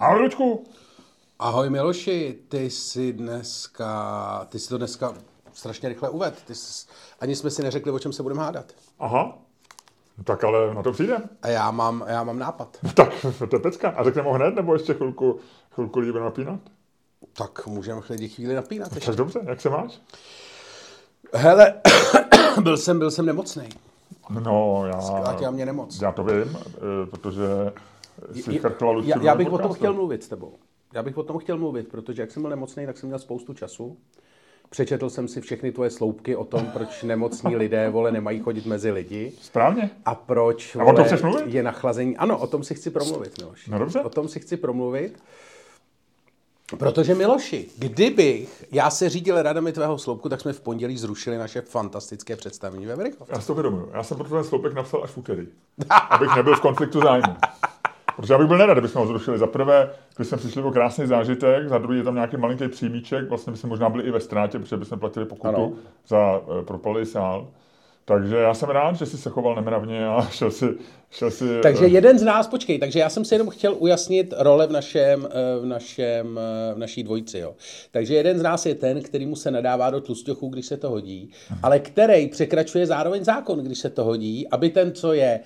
Ahoj, Lučku. Ahoj Miloši, ty jsi dneska, ty jsi to dneska strašně rychle uved. Ty jsi, ani jsme si neřekli, o čem se budeme hádat. Aha. Tak ale na to přijde. A já mám, já mám nápad. Tak, to je pecka. A řekneme ho hned, nebo ještě chvilku, chvilku lidi budeme napínat? Tak můžeme chvíli, chvíli napínat. Ještě. Tak dobře, jak se máš? Hele, byl jsem, byl jsem nemocný. No, já, Zkrátila mě nemoc. já to vím, eh, protože Luci já, já bych o tom chtěl mluvit s tebou. Já bych o tom chtěl mluvit, protože jak jsem byl nemocný, tak jsem měl spoustu času. Přečetl jsem si všechny tvoje sloupky o tom, proč nemocní lidé, vole, nemají chodit mezi lidi. Správně. A proč A o tom vole, chceš mluvit? je nachlazení. Ano, o tom si chci promluvit, Miloš. No dobře. O tom si chci promluvit. Protože Miloši, kdybych já se řídil radami tvého sloupku, tak jsme v pondělí zrušili naše fantastické představení ve. Já si to uvědomuji. Já jsem proto ten sloupek napsal až v úterý. abych nebyl v konfliktu zájmu. Protože já bych byl nerad, kdybychom ho zrušili. Za prvé, když jsme přišli o krásný zážitek, za druhý je tam nějaký malinký přímíček, vlastně bychom možná byli i ve ztrátě, protože bychom platili pokutu Ano. za uh, propalý sál. Takže já jsem rád, že jsi se choval nemravně a šel si... Šel si Takže eh, jeden z nás, počkej, takže já jsem si jenom chtěl ujasnit role v našem, eh, v našem, v naší dvojici, jo. Takže jeden z nás je ten, který mu se nadává do tlusťochů, když se to hodí, ale který překračuje zároveň zákon, když se to hodí, aby ten, co je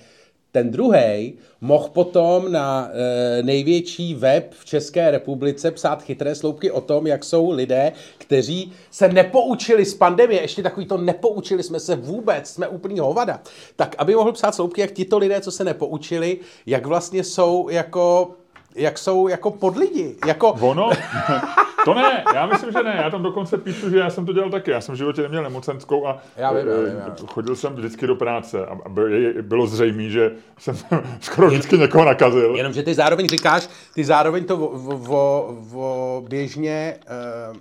ten druhý mohl potom na e, největší web v České republice psát chytré sloupky o tom, jak jsou lidé, kteří se nepoučili z pandemie, ještě takový to nepoučili jsme se vůbec, jsme úplný hovada. Tak aby mohl psát sloupky, jak tito lidé, co se nepoučili, jak vlastně jsou jako, jak jsou jako podlidi. Jako, Ono? To ne, já myslím, že ne. Já tam dokonce píšu, že já jsem to dělal taky. Já jsem v životě neměl nemocenskou a Já vím, já eh, vím, já vím. chodil jsem vždycky do práce a by- bylo zřejmé, že jsem skoro vždycky někoho nakazil. Jenomže ty zároveň říkáš, ty zároveň to vo, vo, vo, vo běžně uh,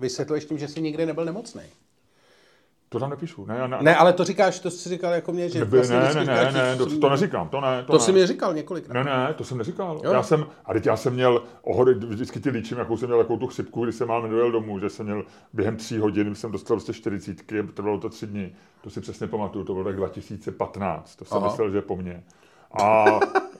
vysvětluješ tím, že jsi nikdy nebyl nemocný. To tam nepíšu. Ne, ne, Ne, ale to říkáš, to jsi říkal jako mě, že Neby, vlastně ne, ne, ne, ne, to, to neříkám, to ne. To, To ne. jsi mi říkal několikrát. Ne, ne, to jsem neříkal. Jo. Já jsem, a teď já jsem měl ohody, vždycky ti líčím, jakou jsem měl jakou tu chřipku, když jsem máme dojel domů, že jsem měl během tří hodin, jsem dostal prostě 40, trvalo to tři dny. To si přesně pamatuju, to bylo tak 2015, to jsem Aha. myslel, že je po mně. A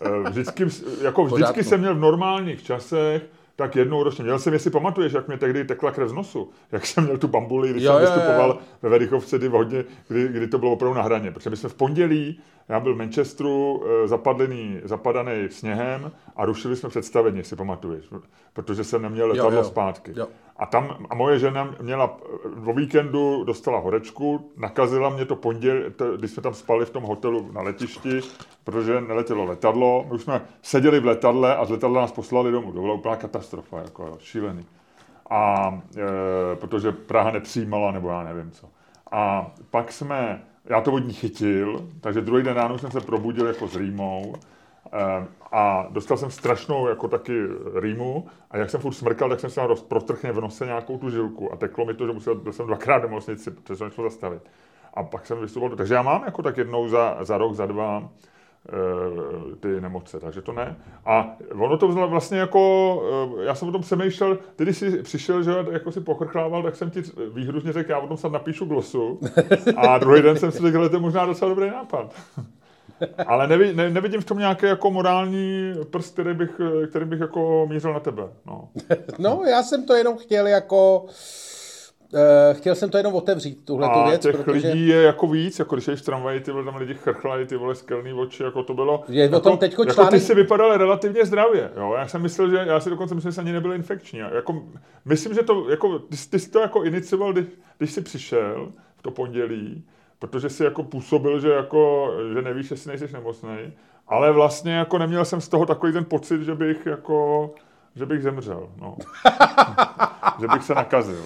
eh, vždycky, jako vždycky Pořádku. jsem měl v normálních časech tak jednou ročně. Měl jsem, jestli pamatuješ, jak mě tehdy tekla krev z nosu, jak jsem měl tu bambuli, když Jo, jsem jo, jo. vystupoval ve Verichovce, kdy, hodně, kdy, kdy, to bylo opravdu na hraně. Protože my jsme v pondělí, já byl v Manchesteru, eh, zapadlený, zapadaný sněhem a rušili jsme představení, jestli pamatuješ, protože jsem neměl letadlo jo. zpátky. Jo. A tam a moje žena měla o víkendu dostala horečku, nakazila mě to pondělí, když jsme tam spali v tom hotelu na letišti, protože neletělo letadlo. My už jsme seděli v letadle a z letadla nás poslali domů. To byla úplná katastrofa, jako šílený. A e, protože Praha nepřijímala, nebo já nevím co. A pak jsme, já to od ní chytil, takže druhý den ráno jsem se probudil jako s rýmou a dostal jsem strašnou jako taky rýmu a jak jsem furt smrkal, tak jsem si roz- protrhně v nose nějakou tu žilku a teklo mi to, že musel, byl jsem dvakrát v nemocnici, protože jsem nešlo zastavit. A pak jsem vystupoval, takže já mám jako tak jednou za, za rok, za dva eh, ty nemoce, takže to ne. A ono to vzla- vlastně jako, eh, já jsem o tom přemýšlel, ty když jsi přišel, že jako si pochrchlával, tak jsem ti výhružně řekl, já o tom snad napíšu glosu. A druhý den jsem si řekl, že to je možná docela dobrý nápad. Ale nevi, ne, nevidím v tom nějaký jako morální prst, který bych, eh, který bych jako mířil na tebe. No. No, já jsem to jenom chtěl jako... Uh, chtěl jsem to jenom otevřít, tuhle tu A věc, těch protože... lidí je jako víc, jako když jdeš v tramvaji, ty vole, tam lidi chrchlají, ty vole skelný oči, jako to bylo. Je o jako, tom teďko jako článek- ty si vypadal relativně zdravě, jo. Já jsem myslel, že, já si dokonce myslím, že jsi ani nebyl infekční. Jako, myslím, že to, jako, ty, jsi- ty jsi to jako inicioval, když, když jsi přišel v to pondělí, protože si jako působil, že jako, že nevíš, jestli nejsi nemocný, ale vlastně jako neměl jsem z toho takový ten pocit, že bych jako, že bych zemřel, no. že bych se nakazil.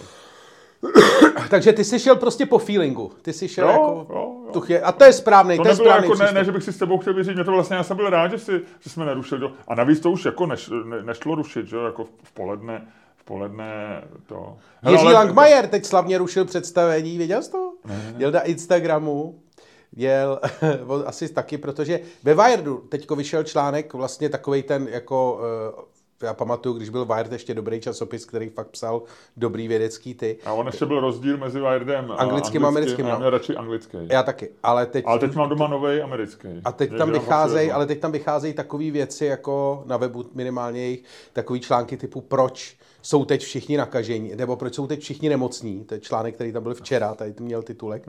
Takže ty jsi šel prostě po feelingu. Ty jsi šel Jo, jako... jo, jo. Chě... A to je správný, To to, je nebylo správný jako, ne, ne, že bych si s tebou chtěl vyřídit, mě to vlastně, já jsem byl rád, že, si, že jsme nerušili. To. A navíc to už jako neš, ne, nešlo rušit, že jo, jako v, v poledne, v poledne to. Hele, Jiří ale- Langmajer teď slavně rušil představení, věděl jsi to? Jel na Instagramu, jel asi taky, protože ve Wiredu teďko vyšel článek, vlastně takový ten jako, eh, já pamatuju, když byl Wired ještě dobrý časopis, který fakt psal dobrý vědecký ty. A on ještě byl rozdíl mezi Wiredem a Anglickým a americkým, Já no. měl radši anglický. Já taky, ale teď... Ale teď mám doma nový americký. A teď tam vycházejí, ale teď tam vycházejí takové věci jako na webu minimálně jejich, takový články typu proč jsou teď všichni nakažení, nebo proč jsou teď všichni nemocní, to je článek, který tam byl včera, tady měl titulek.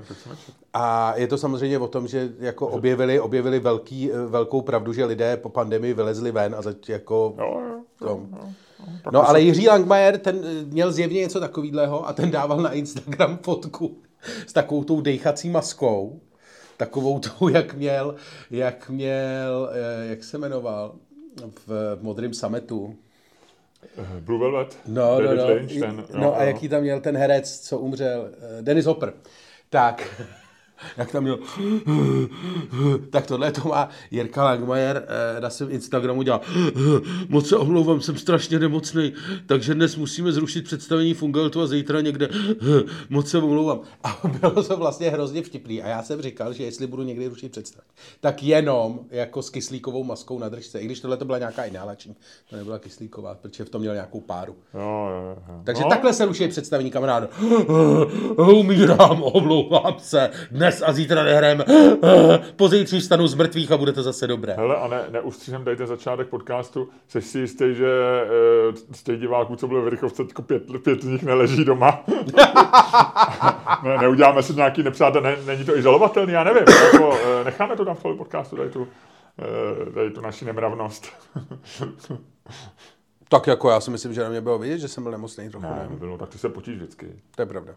A je to samozřejmě o tom, že jako objevili, objevili velký, eh, velkou pravdu, že lidé po pandemii vylezli ven a zač, jako Jo. No ale Jiří Langmajer, ten eh, měl zjevně něco takového a ten dával na Instagram fotku s takovou tou dejchací maskou, takovou tou, jak měl, jak měl, eh, jak se jmenoval, v modrém sametu. Blue Velvet, No, David no, no. Lynch, ten, jo, no a jaký tam měl ten herec, co umřel, eh, Dennis Hopper. Tak, jak tam měl, tak tohle to má Jirka Langmajer eh, na svém Instagramu dělá, moc se omlouvám, jsem strašně nemocný, takže dnes musíme zrušit představení Fungeltu a zítra někde, moc se omlouvám. A bylo to vlastně hrozně vtipný a já jsem říkal, že jestli budu někdy rušit představení, tak jenom jako s kyslíkovou maskou na držce, i když tohle to byla nějaká inhalační, to nebyla kyslíková, protože v tom měl nějakou páru. Jo, jo, jo. Takže no, takhle se ruší představení kamarádu. Umírám, omlouvám se. Dnes a zítra nehrajeme. Pozítří vstanu z mrtvých a bude to zase dobré. Hele, a ne, neustříhem dejte začátek podcastu. Jsi si jistý, že e, z těch diváků, co byli v Rychovce, teďko pět, pět z nich neleží doma? ne, neuděláme si nějaký nepřátel, ne, není to izolovatelný, já nevím. Jako, e, necháme to tam v tom podcastu, tady tu, e, tady tu naši nemravnost. Tak jako já si myslím, že na mě bylo vidět, že jsem byl nemocný trochu. ne, Ne? bylo, tak ty se potíš vždycky. To je pravda.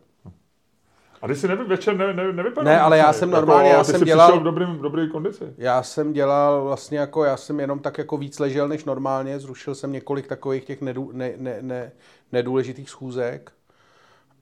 A ty si nevy, večer ne, ne, nevypadal. Ne, ale já jsem normálně, já ty jsem dělal- v dobrým, v dobrý kondici. Já jsem dělal vlastně jako, já jsem jenom tak jako víc ležel než normálně, zrušil jsem několik takových těch nedů, ne, ne, ne, nedůležitých schůzek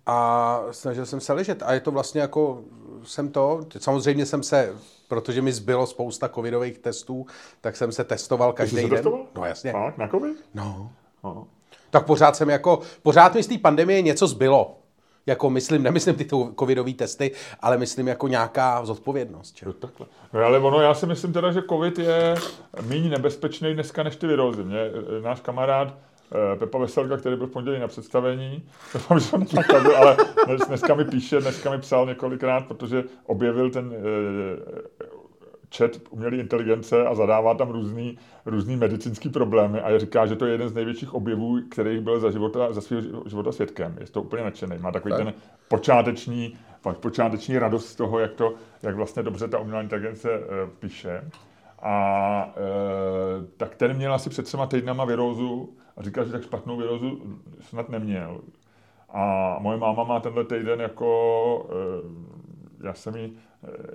a snažil jsem se ležet. A je to vlastně jako, jsem to, samozřejmě jsem se, protože mi zbylo spousta covidových testů, tak jsem se testoval každý den. testoval? No jasně. Fakt, na covid? No. No. Tak pořád jsem jako, pořád mi z té pandemie něco zbylo. Jako myslím, nemyslím ty covidové testy, ale myslím jako nějaká zodpovědnost. Že? Jo, takhle. No, ale ono, já si myslím teda, že covid je méně nebezpečný dneska než ty virózy. Mě, eh, náš kamarád eh, Pepa Veselka, který byl v pondělí na představení, ale dnes, dneska mi píše, dneska mi psal několikrát, protože objevil ten eh, chat umělé inteligence a zadává tam různý, různý medicínský problémy a je říká, že to je jeden z největších objevů, kterých byl za, života, za svého života svědkem. Je to úplně nadšený. Má takový Tak. ten počáteční, počáteční radost z toho, jak, to, jak vlastně dobře ta umělá inteligence e, píše. A e, tak ten měl asi před třema týdnama virózu a říkal, že tak špatnou virózu snad neměl. A moje máma má tenhle týden jako, e, já jsem ji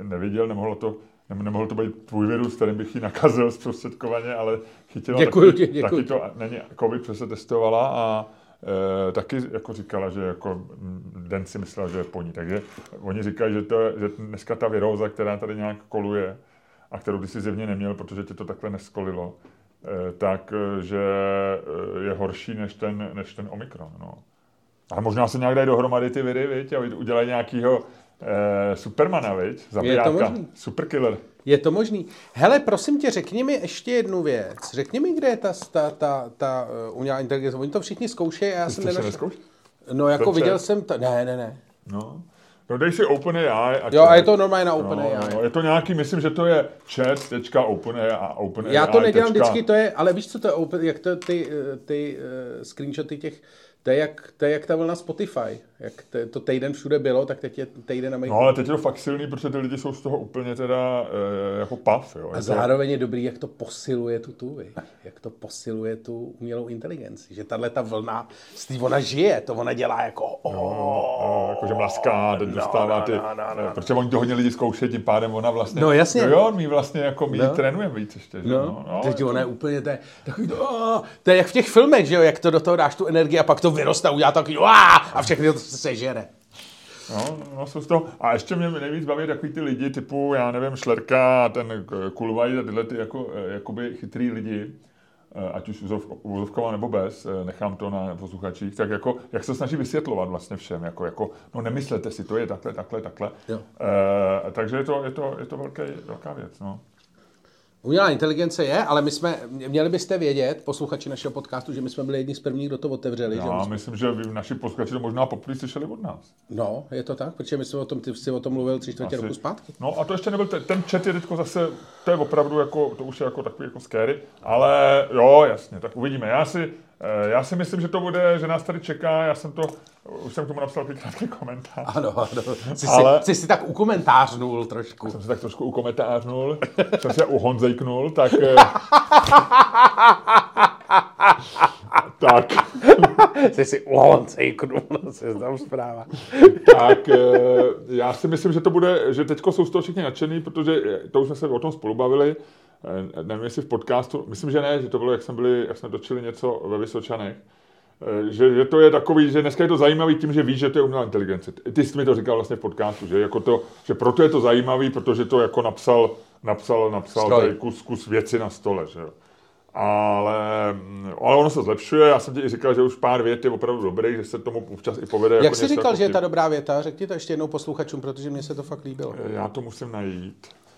neviděl, nemohlo to, nem- nemohl to být tvůj virus, kterým bych ji nakazil zprostředkovaně, ale chytila Děkuju taky, děkuju taky to, není covid, se testovala a e, taky jako říkala, že jako den si myslela, že je po ní. Takže oni říkají, že, to, je- že dneska ta viróza, která tady nějak koluje a kterou ty si zjevně neměl, protože tě to takhle neskolilo, e, tak e, že e, je horší než ten, než ten Omikron. No. Ale možná se nějak dají dohromady ty viry, viď, a udělají nějakýho e, Supermana, viď? Zabijáka. možný. Superkiller. Je to možný. Hele, prosím tě, řekni mi ještě jednu věc. Řekni mi, kde je ta, ta, ta, ta uh, umělá inteligence. Oni to všichni zkoušejí a já Ty jsem nenašel. No, jako Dobře. viděl jsem to. Ne, ne, ne. No. No dej si OpenAI. A Jo, a je to normálně na OpenAI. No, no, je to nějaký, myslím, že to je chat.openAI a OpenAI. Já to nedělám vždycky, to je, ale víš, co to je, open, jak to ty, eh, ty uh, screenshoty těch, to je, jak, to je jak ta vlna Spotify, jak to, to týden všude bylo, tak teď je týden na mých... No ale teď je to fakt silný, protože ty lidi jsou z toho úplně teda e, jako pav, jo. Je A to- zároveň je dobrý, jak to posiluje tu tu, viď? jak to posiluje tu umělou inteligenci, že tahle ta vlna, z té ona žije, to ona dělá jako No, no, jakože mlaská, teď No, dostává no, ty, no, no, no. eh, protože oni to hodně lidi zkoušejí, tím pádem ona vlastně, No, jasně. jo, jo, my vlastně jako, my No. no. trénujeme víc ještě, že? No, no teď je ona je úplně, to je, takový to, oh, to je jak v těch filmech, že jo, jak to do toho dáš tu energii a pak to vyroste a udělá takový a všechny to sežere. No, no, jsou z toho. A ještě mě nejvíc baví takový ty lidi typu, já nevím, Šlerka, ten Kulvaj a tyhle ty jako, eh, jakoby chytrý lidi, eh, ať už úzovkova nebo bez, eh, nechám to na posluchačích, tak jako, jak se snaží vysvětlovat vlastně všem, jako, jako no nemyslete si, to je takhle, takhle, takhle. Jo. E, takže je to, je to, je to velké, velká věc, no. Umělá inteligence je, ale my jsme, měli byste vědět, posluchači našeho podcastu, že my jsme byli jedni z prvních, kdo to otevřeli. že Já my jsme- myslím, že vy, naši posluchači to možná poprvé slyšeli od nás. No, je to tak, protože my jsme o tom, ty jsi o tom mluvil tři čtvrtě Asi. roku zpátky. No a to ještě nebyl, ten, ten chat je teďko zase, to je opravdu jako, to už je jako takový jako scary, ale jo, jasně, tak uvidíme. Já si, eh, já si myslím, že to bude, že nás tady čeká, já jsem to, už jsem k tomu napsal krátký komentář. Ano, ano. Jsi, Ale- si, jsi si tak ukomentářnul trošku. Jsem se tak trošku ukomentářnul, jsem se uhonzejknul, tak... eh, tak, Jsi si uhoncejknul, se tam zpráva. tak eh, já si myslím, že to bude, že teďko jsou z toho všichni nadšený, protože eh, to už jsme se o tom spolu bavili, nevím jestli v podcastu, myslím, že ne, že to bylo, jak jsme byli, jak jsme točili něco ve Vysočanech, že, že to je takový, že dneska je to zajímavý tím, že víš, že to je umělá inteligence. Ty jsi mi to říkal vlastně v podcastu, že, jako to, že proto je to zajímavý, protože to jako napsal, napsal, napsal Stroj. tady kus, kus věci na stole, že. Ale, mm, ale ono se zlepšuje, já jsem ti i říkal, že už pár vět je opravdu dobrý, že se tomu občas i povede. Jak jako jsi říkal, jako že je ta dobrá věta? Řekni to ještě jednou posluchačům, protože mně se to fakt líbilo. Já to musím najít, eh,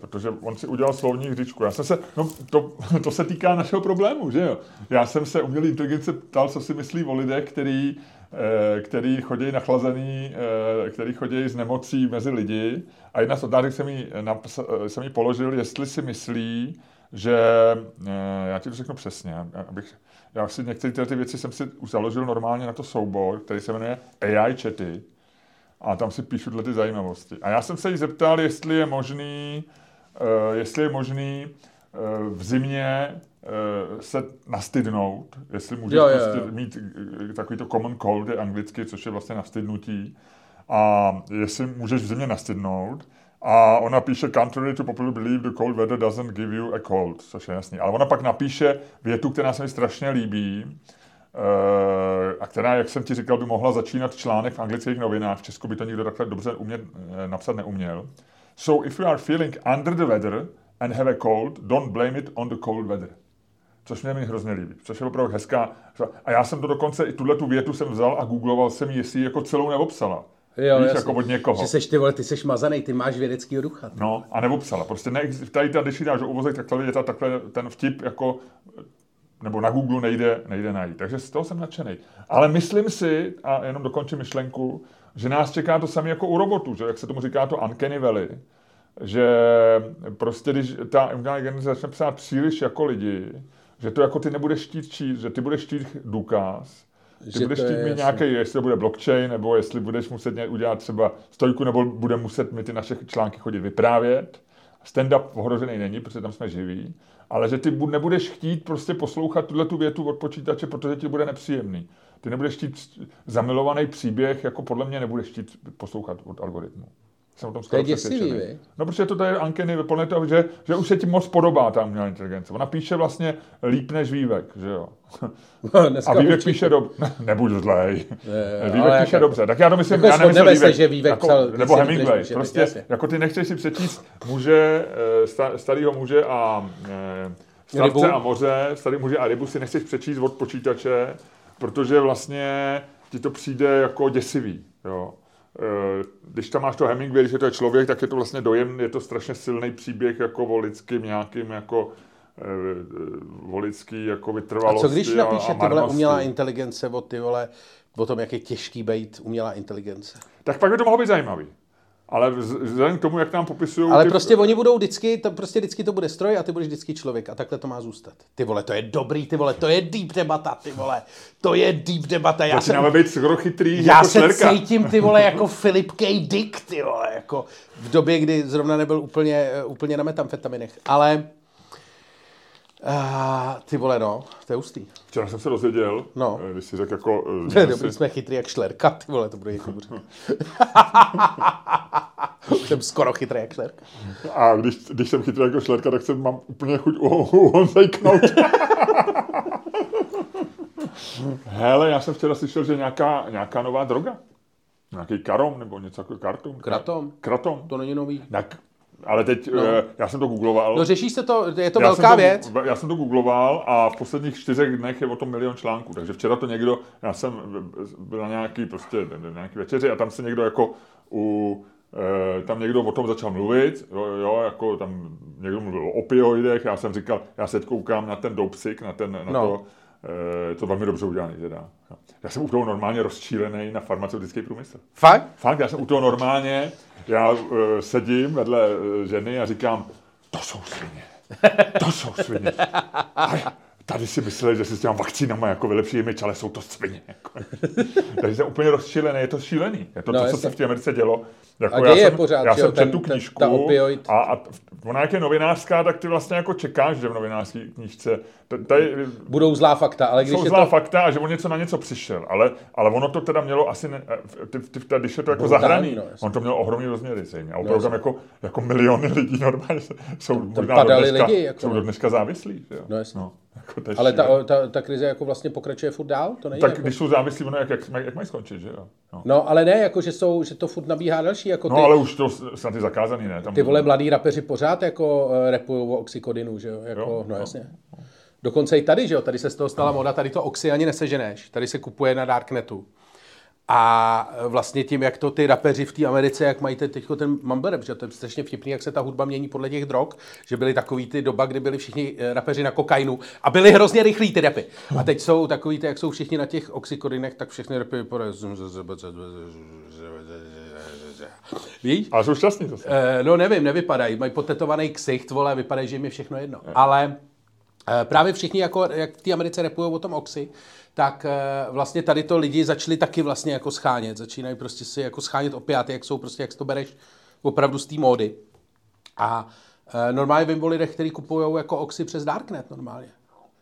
protože on si udělal slovní hříčku. Já jsem se, no to, to se týká našeho problému, že jo. Já jsem se umělý inteligence ptal, co si myslí o lidech, který, eh, který chodí nachlazený, eh, který chodí s nemocí mezi lidi. A jedna z otázek jsem jí, naps- eh, jsem jí položil, jestli si myslí, že, eh, já ti to řeknu přesně, abych, já si některé ty věci jsem si už založil normálně na to soubor, který se jmenuje AI chaty, a tam si píšu tyhle ty zajímavosti. A já jsem se jí zeptal, jestli je možný, uh, jestli je možný uh, v zimě uh, se nastydnout, jestli můžeš Jo, jo, prostě jo. mít takový to common cold, je anglicky, což je vlastně nastydnutí. A jestli můžeš v zimě nastydnout. A ona píše, contrary to popular belief, the cold weather doesn't give you a cold, což je jasný. Ale ona pak napíše větu, která se mi strašně líbí, a která, jak jsem ti říkal, by mohla začínat článek v anglických novinách. V Česku by to nikdo takhle dobře umět, eh, napsat neuměl. So if you are feeling under the weather and have a cold, don't blame it on the cold weather. Což mě mi hrozně líbí, což je opravdu hezká. A já jsem to dokonce, i tuhle tu větu jsem vzal a googloval jsem jestli ji jako celou neobsala. Jo, Víš, jasně. jako od někoho. Že seš ty vole, ty seš mazaný, ty máš vědecký ducha. No, a neobsala. Prostě ne, tady, ta, když ji dáš do uvozek, tak tady je ta, takhle ten vtip jako nebo na Google nejde, nejde najít. Takže z toho jsem nadšený. Ale myslím si, a jenom dokončím myšlenku, že nás čeká to samé jako u robotů, že jak se tomu říká to uncanny valley, že prostě když ta umělá inteligence začne psát příliš jako lidi, že to jako ty nebudeš chtít číst, že ty budeš chtít důkaz, ty Že budeš chtít mít jasný. nějaký, jestli to bude blockchain, nebo jestli budeš muset udělat třeba stojku, nebo bude muset mi ty naše články chodit vyprávět. Stand-up ohrožený není, protože tam jsme živí, ale že ty bu- nebudeš chtít prostě poslouchat tuhle tu větu od počítače, protože ti bude nepříjemný. Ty nebudeš chtít zamilovaný příběh, jako podle mě nebudeš chtít poslouchat od algoritmu. Jsem o tom To skoro je děsivý? No, protože to tady Ankeny plné toho, že, že už se ti moc podobá ta umělá inteligence. Ona píše vlastně líp než Vývek, že jo. Dneska A Vývek určitě. píše dobře. Nebuď zlej. je, Vývek píše jako- dobře. Tak já to myslím, jako já nemyslím shodneme se, Vývek, že Vývek jako, psal nebo Hemingway. Muže, Prostě, jasně. jako ty nechceš si přečíst muže, eh, sta, starýho muže a eh, stavce a moře, starý muže a rybu si nechceš přečíst od počítače, protože vlastně ti to přijde jako děsivý. Jo. Eh, Když tam máš to Hemingway, že to je člověk, tak je to vlastně dojem, je to strašně silný příběh jako o lidským nějakým jako eh, o lidský jako A vytrvalosti co když napíše a ty vole marnosti. umělá inteligence o ty vole, o tom, jak je těžký být umělá inteligence. Tak pak by to mohlo být zajímavý. Ale vz- vzhledem k tomu, jak nám popisují... Ale prostě oni budou vždycky, to prostě vždycky to bude stroj a ty budeš vždycky člověk a takhle to má zůstat. Ty vole, to je dobrý, ty vole, to je deep debata, ty vole, to je deep debata. Já Začínáme jsem, být skoro chytrý já jako se šlerka. cítím, ty vole, jako Philip K. Dick, ty vole, jako v době, kdy zrovna nebyl úplně, eh, úplně na metamfetaminech. Ale Uh, ty vole, no, to je hustý. Včera jsem se dozvěděl, No. eh, když si řekl jako... eh, To je dobrý, jsme chytrý jak šlerka, ty vole, to bude říkat. jsem skoro chytrý jak šlerka. A když, když jsem chytrý jako šlerka, tak jsem mám úplně chuť u, u Honzejknout. Hele, já jsem včera slyšel, že nějaká, nějaká nová droga. Nějaký karom nebo něco jako kartum. Kratom? Kratom. To není nový. Tak, ale teď, No. no. já jsem to googloval. No řeší se to, je to já velká to, věc. Já jsem to googloval a v posledních čtyřech dnech je o tom milion článků. Takže včera to někdo, já jsem byl na nějaký, prostě, na nějaký večeři a tam se někdo jako u eh, tam někdo o tom začal mluvit, jo, jo, jako tam někdo mluvil o opioidech, já jsem říkal, já se koukám na ten dopsik, na, ten, na No. to, eh, to velmi dobře udělaný teda. Já jsem u toho normálně rozčílený na farmaceutický průmysl. Fakt? Fakt, já jsem u toho normálně, já uh, sedím vedle uh, ženy a říkám, to jsou svině, to jsou svině. Tady si mysleli, že si s těma vakcínama jako vylepší image, ale jsou to svině. Jako. Takže jsem úplně rozčilený, je to šílený. Je to No, to, co se v té Americe dělo. Jako A já jsem, pořád, já jsem ten- tu ten- knížku ta opioid. a, a ona jak je novinářská, tak ty vlastně jako čekáš, že v novinářské knížce tady, Budou zlá fakta, ale když jsou je zlá to... fakta a že on něco na něco přišel, ale, ale ono to teda mělo asi, ne, ty, ty, ty, když je to jako zahraný, no, on to mělo ohromný rozměry zřejmě. A opravdu jasně. tam jako, jako miliony lidí normálně jsou možná padaly do dneška, lidi, jako jsou no. do dneška závislí. Jo? No, jasně. no, jako je Ale ta, ta, ta krize jako vlastně pokračuje furt dál? To není tak jako... když jsou závislí, ono jak, jak, mají- jak mají skončit, že jo? No. No, ale ne, jako že, jsou, že to furt nabíhá další, jako ty, No ale už to snad je zakázaný, ne? Tam, ty vole mladí rapeři pořád jako uh, repujou o oxykodinu, že jo, jako, Jo, no jo. jasně. Dokonce i tady, že jo, tady se z toho stala moda, tady to oxy ani neseženeš, tady se kupuje na Darknetu. A vlastně tím, jak to ty rapeři v té Americe, jak mají teď ten mumble že to je strašně vtipný, jak se ta hudba mění podle těch drog, že byly takový ty doba, kdy byli všichni eh, rapeři na kokainu a byli hrozně rychlí ty rapy. A teď jsou takový ty, jak jsou všichni na těch oxykodinech, tak všechny rapy vypadají. Víš? Ale jsou šťastní zase. Eh, no nevím, nevypadají. Mají potetovaný ksicht, vole, vypadají, že jim je všechno jedno. Ale eh, právě všichni, jako, jak v té Americe repují o tom oxy, tak eh, vlastně tady to lidi začali taky vlastně jako schánět. Začínají prostě si jako schánět opiáty, jak jsou prostě, jak to bereš opravdu z té módy. A eh, normálně vím o lidech, kteří kupují jako oxy přes Darknet normálně.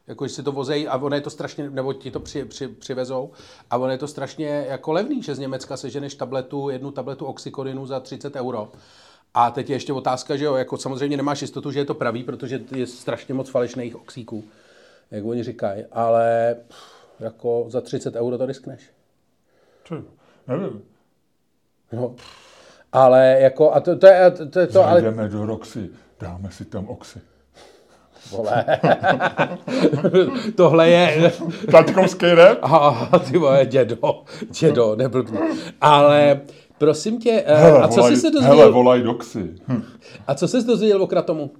Jako, že si to vozejí a ono je to strašně, nebo ti to při, při, přivezou a ono je to strašně jako levný, že z Německa seženeš tabletu, jednu tabletu oxykodinu za 30 euro. A teď je ještě otázka, že jo, jako samozřejmě nemáš jistotu, že je to pravý, protože je strašně moc falešných oxíků, jak oni říkají, ale pff, jako za 30 euro to riskneš. Čo? Nevím. No. Ale jako, a to, to je to, to, je to ale Jdeme do Roxy, dáme si tam oxy. vole. Tohle je, Tačkovský rap? a ty moje dědo, dědo, neblbni. Ale prosím tě, eh, Hele, a co volaj, jsi se hele, dozvěděl, volaj doxy. Hm. a co jsi se dozvěděl o kratomu?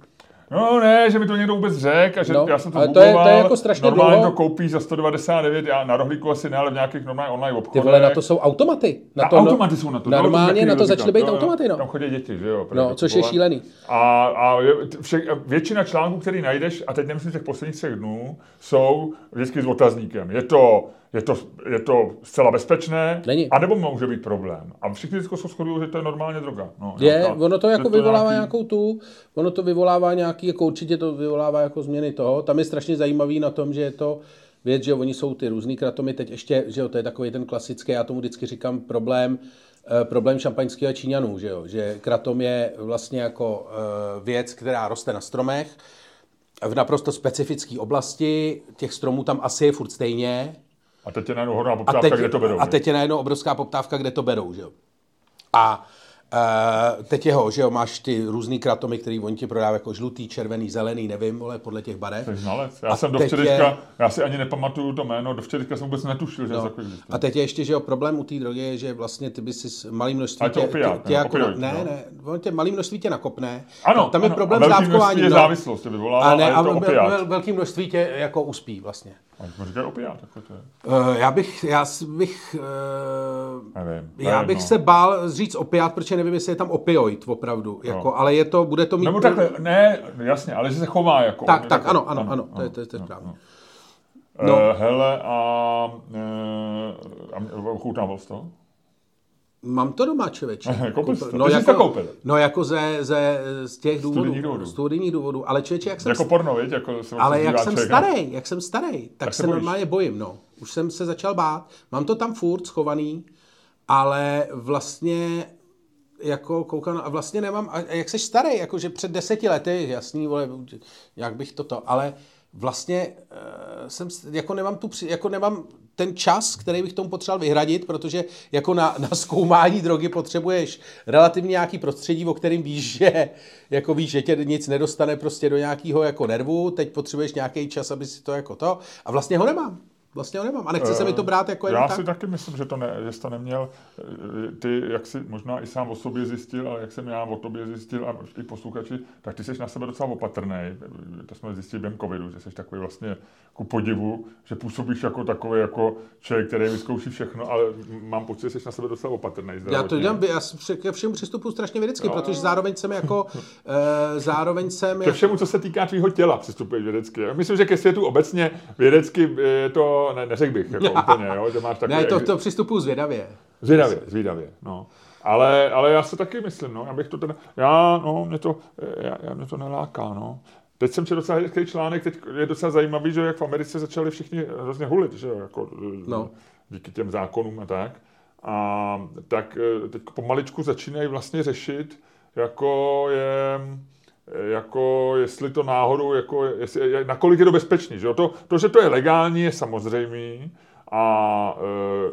No ne, že mi to někdo vůbec řekl a že No, já jsem to ale to je- to je googloval. jako strašně Normálně dlouho. to koupíš za 199, já na rohlíku asi ne, ale v nějakých normálních online Ty obchodech. vole, na to jsou automaty. Na to, no- automaty jsou na to. no, Normálně na to začaly být automaty, no. Tam chodí děti, že jo. No, což je šílený. A, a vše, většina článků, který najdeš, a teď nemyslím těch posledních třech dnů, jsou vždycky s otazníkem. Je to, je to, je to zcela bezpečné, Není. anebo může být problém. A všichni vždycky jsou shodují, že to je normálně droga. No, Je, nějaká- ono to jako že vyvolává nějaký- nějakou tu, ono to vyvolává nějaký, jako určitě to vyvolává jako změny toho. Tam je strašně zajímavý na tom, že je to věc, že oni jsou ty různý kratomy, teď ještě, že jo, to je takový ten klasický, já tomu vždycky říkám problém, eh, problém šampaňského a Číňanů, že jo, že kratom je vlastně jako eh, věc, která roste na stromech, v naprosto specifické oblasti, těch stromů tam asi je furt stejně, A teď je najednou hodná a poptávka, teď, kde to berou. a teď je najednou obrovská poptávka, kde to berou, že jo. A Uh, teď jeho, že jo, máš ty různý kratomy, který oni ti prodávají jako žlutý, červený, zelený, nevím, vole, podle těch barev. Jsi znalec. Já A jsem do včerejška, je- já si ani nepamatuju to jméno, do včerejška jsem vůbec netušil, že no. takový. A teď je ještě, že jo, problém u té drogy je, že vlastně ty by si s malým množství tě, opiát, tě, tě ne? jako, Opioid, ne, no. ne, on tě malý množství tě nakopne. Ano, tam je ano, problém a s dávkováním. je no. závislost, tě vyvolává, a, ne, a je a to vel, opiát. vel, velký množství tě jako uspí vlastně. A říkají opiát, jako to je. Uh, já bych, já bych, uh, Nevím, já bych no. se bál říct opiát, protože nevím, jestli je tam opioid opravdu, jako, ale je to, bude to mít... Nebo takhle, ne, jasně, ale že se chová jako. Tak, tak, jako, ano, ano, ano, to je, to je, to je správně. No. No. Uh, hele, a, uh, a ochutnával jsi to? Mám to doma, člověče. Koupil jsi to? No jako, to koupil? no jako ze, ze, z těch důvodů. Studijních důvodů. Studijních důvodů. Ale člověče, jak jsem, Jako porno, viď? Jako se ale jak jsem člověk starý, jak jsem starý, tak, Tak se normálně bojím, no. Už jsem se začal bát. Mám to tam furt schovaný, ale vlastně jako koukám, a vlastně nemám, a jak jsi starý, jakože před deseti lety, jasný, vole, jak bych toto, ale vlastně uh, jsem, jako nemám tu, jako nemám ten čas, který bych tomu potřeboval vyhradit, protože jako na, na zkoumání drogy potřebuješ relativně nějaký prostředí, o kterým víš, že jako víš, že tě nic nedostane prostě do nějakého jako nervu, teď potřebuješ nějaký čas, aby si to jako to, a vlastně ho nemám. Vlastně ho nemám. A nechce se mi to brát jako Já jenom si tak. taky myslím, že to, ne, že jsi to neměl, eh, ty, jak si možná i sám o sobě zjistil, ale jak jsem já o tobě zjistil a i posluchači, tak ty jsi na sebe docela opatrný. To jsme zjistili během covidu, že jsi takový vlastně ku podivu, že působíš jako takový jako člověk, který vyzkouší všechno, ale mám pocit, že jsi na sebe docela opatrný. Já to dělám, já ke všemu přistupuji strašně vědecky, Jo, protože jo. zároveň jsem jako, eh, zároveň jsem Ke všemu, co se týká tvýho těla, přistupuješ vědecky. Myslím, že ke světu obecně vědecky je to, ne, neřekl bych, jako úplně, jo, že máš takový... ne, to, to přistupuji zvědavě. Zvědavě, zvědavě, no. Ale, ale já se taky myslím, no, já bych to teda, já, no, mě to, já, já mě to neláká, no. Teď jsem četl docela hezký článek, teď je docela zajímavý, že jak v Americe začali všichni hrozně hulit, že jo, jako No. díky těm zákonům a tak. A tak eh, teď pomaličku začínají vlastně řešit, jako je, jako jestli to náhodou, jako jestli, nakolik je to bezpečný. Že jo? To, to, že to je legální, je samozřejmý a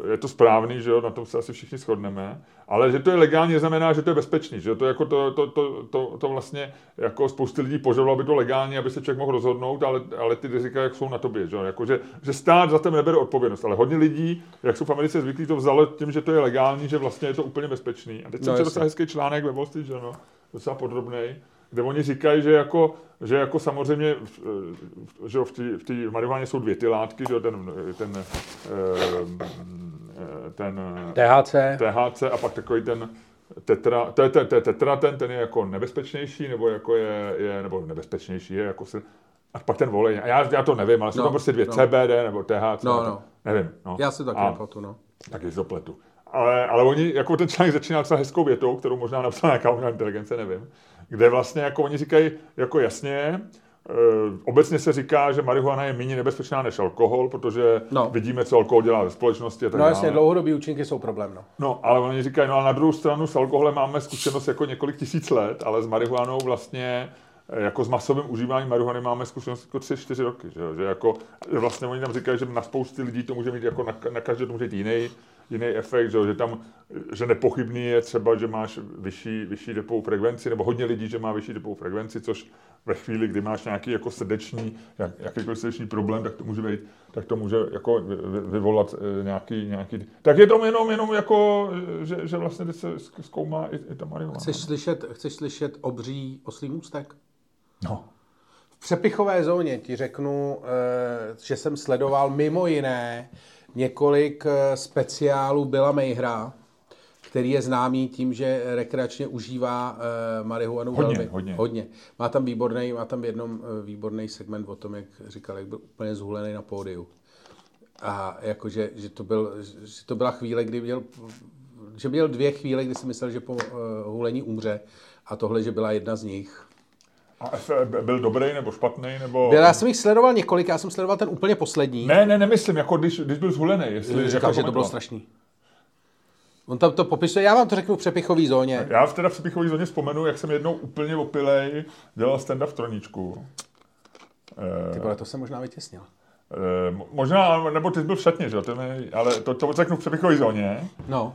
e, je to správný, že jo? na tom se asi všichni shodneme, ale že to je legální, znamená, že to je bezpečný. Že jo? To, jako to, to, to, to, to, vlastně jako spousty lidí požadovalo, aby to legální, aby se člověk mohl rozhodnout, ale, ale ty rizika jak jsou na tobě. Že, jo? jako, že, že stát za tebe nebere odpovědnost. Ale hodně lidí, jak jsou v Americe zvyklí, to vzalo tím, že to je legální, že vlastně je to úplně bezpečný. A teď No, jsem četl hezký článek ve Wall Street Journal, docela podrobný, kde oni říkají, že jako, že jako samozřejmě, v- že v té v té marihuaně jsou dvě ty látky, že ten, ten, eh, ten THC. THC a pak takový ten tetra, to je, to, je, to je tetraten, ten je jako nebezpečnější, nebo jako je, je nebo nebezpečnější, je jako se, a pak ten volej. A já, já to nevím, ale jsou No, tam prostě dvě, no. CBD nebo THC, No, no. nevím. No. Já si to taky nepamatuju, no. taky z opletu. Ale, ale oni, jako ten článek začíná docela hezkou větou, kterou možná napsala nějaká umělá inteligence, nevím, kde vlastně jako oni říkají, jako jasně, e, obecně se říká, že marihuana je méně nebezpečná než alkohol, protože No. vidíme, co alkohol dělá ve společnosti a tak No jasně, dále. dlouhodobý účinky jsou problém, no. No, ale oni říkají, no a na druhou stranu s alkoholem máme zkušenost jako několik tisíc let, ale s marihuanou vlastně eh, jako s masovým užíváním marihuany máme zkušenost jako 3-4 roky, že, že jako, vlastně oni tam říkají, že na spousty lidí to může mít jako na, na každé to může mít jiný, jiný efekt, že, že tam, že nepochybný je třeba, že máš vyšší, vyšší depovou frekvenci, nebo hodně lidí, že má vyšší depovou frekvenci, což ve chvíli, kdy máš nějaký jako srdeční, jak, jakýkoliv srdeční problém, tak to může být, tak to může jako vy- vy- vyvolat eh, nějaký, nějaký, tak je to jenom, jenom jako, že, že vlastně se zkoumá i, i ta marihuana. Chceš slyšet, chceš slyšet obří oslý můstek? No. V přepichové zóně ti řeknu, eh, že jsem sledoval mimo jiné několik eh, speciálů Billa Mayhra, který je známý tím, že rekreačně užívá eh, marihuanu Hodně, velmi. hodně. hodně. Má tam výborný, má tam v jednom eh, výborný segment o tom, jak říkal, jak byl úplně zhulený na pódiu. A jakože, že to, byl, že to byla chvíle, kdy měl, že měl dvě chvíle, kdy si myslel, že po uh, hulení umře a tohle, že byla jedna z nich. A F- byl dobrý nebo špatný, nebo... Byl, já jsem jich sledoval několik, já jsem sledoval ten úplně poslední. Ne, ne, nemyslím, jako když, když byl zhulený, jestli... říkal, jako že to bylo strašný. On tam to popisuje, já vám to řeknu v přepichové zóně. Já v teda v přepichové zóně vzpomenu, jak jsem jednou úplně opilej dělal stand-up v Troníčku. Eh, Ty vole, to jsem možná vytěsnil. Eh, mo- možná, nebo ty jsi byl v šatně, že jo, ale to, to řeknu v přepichové zóně. No,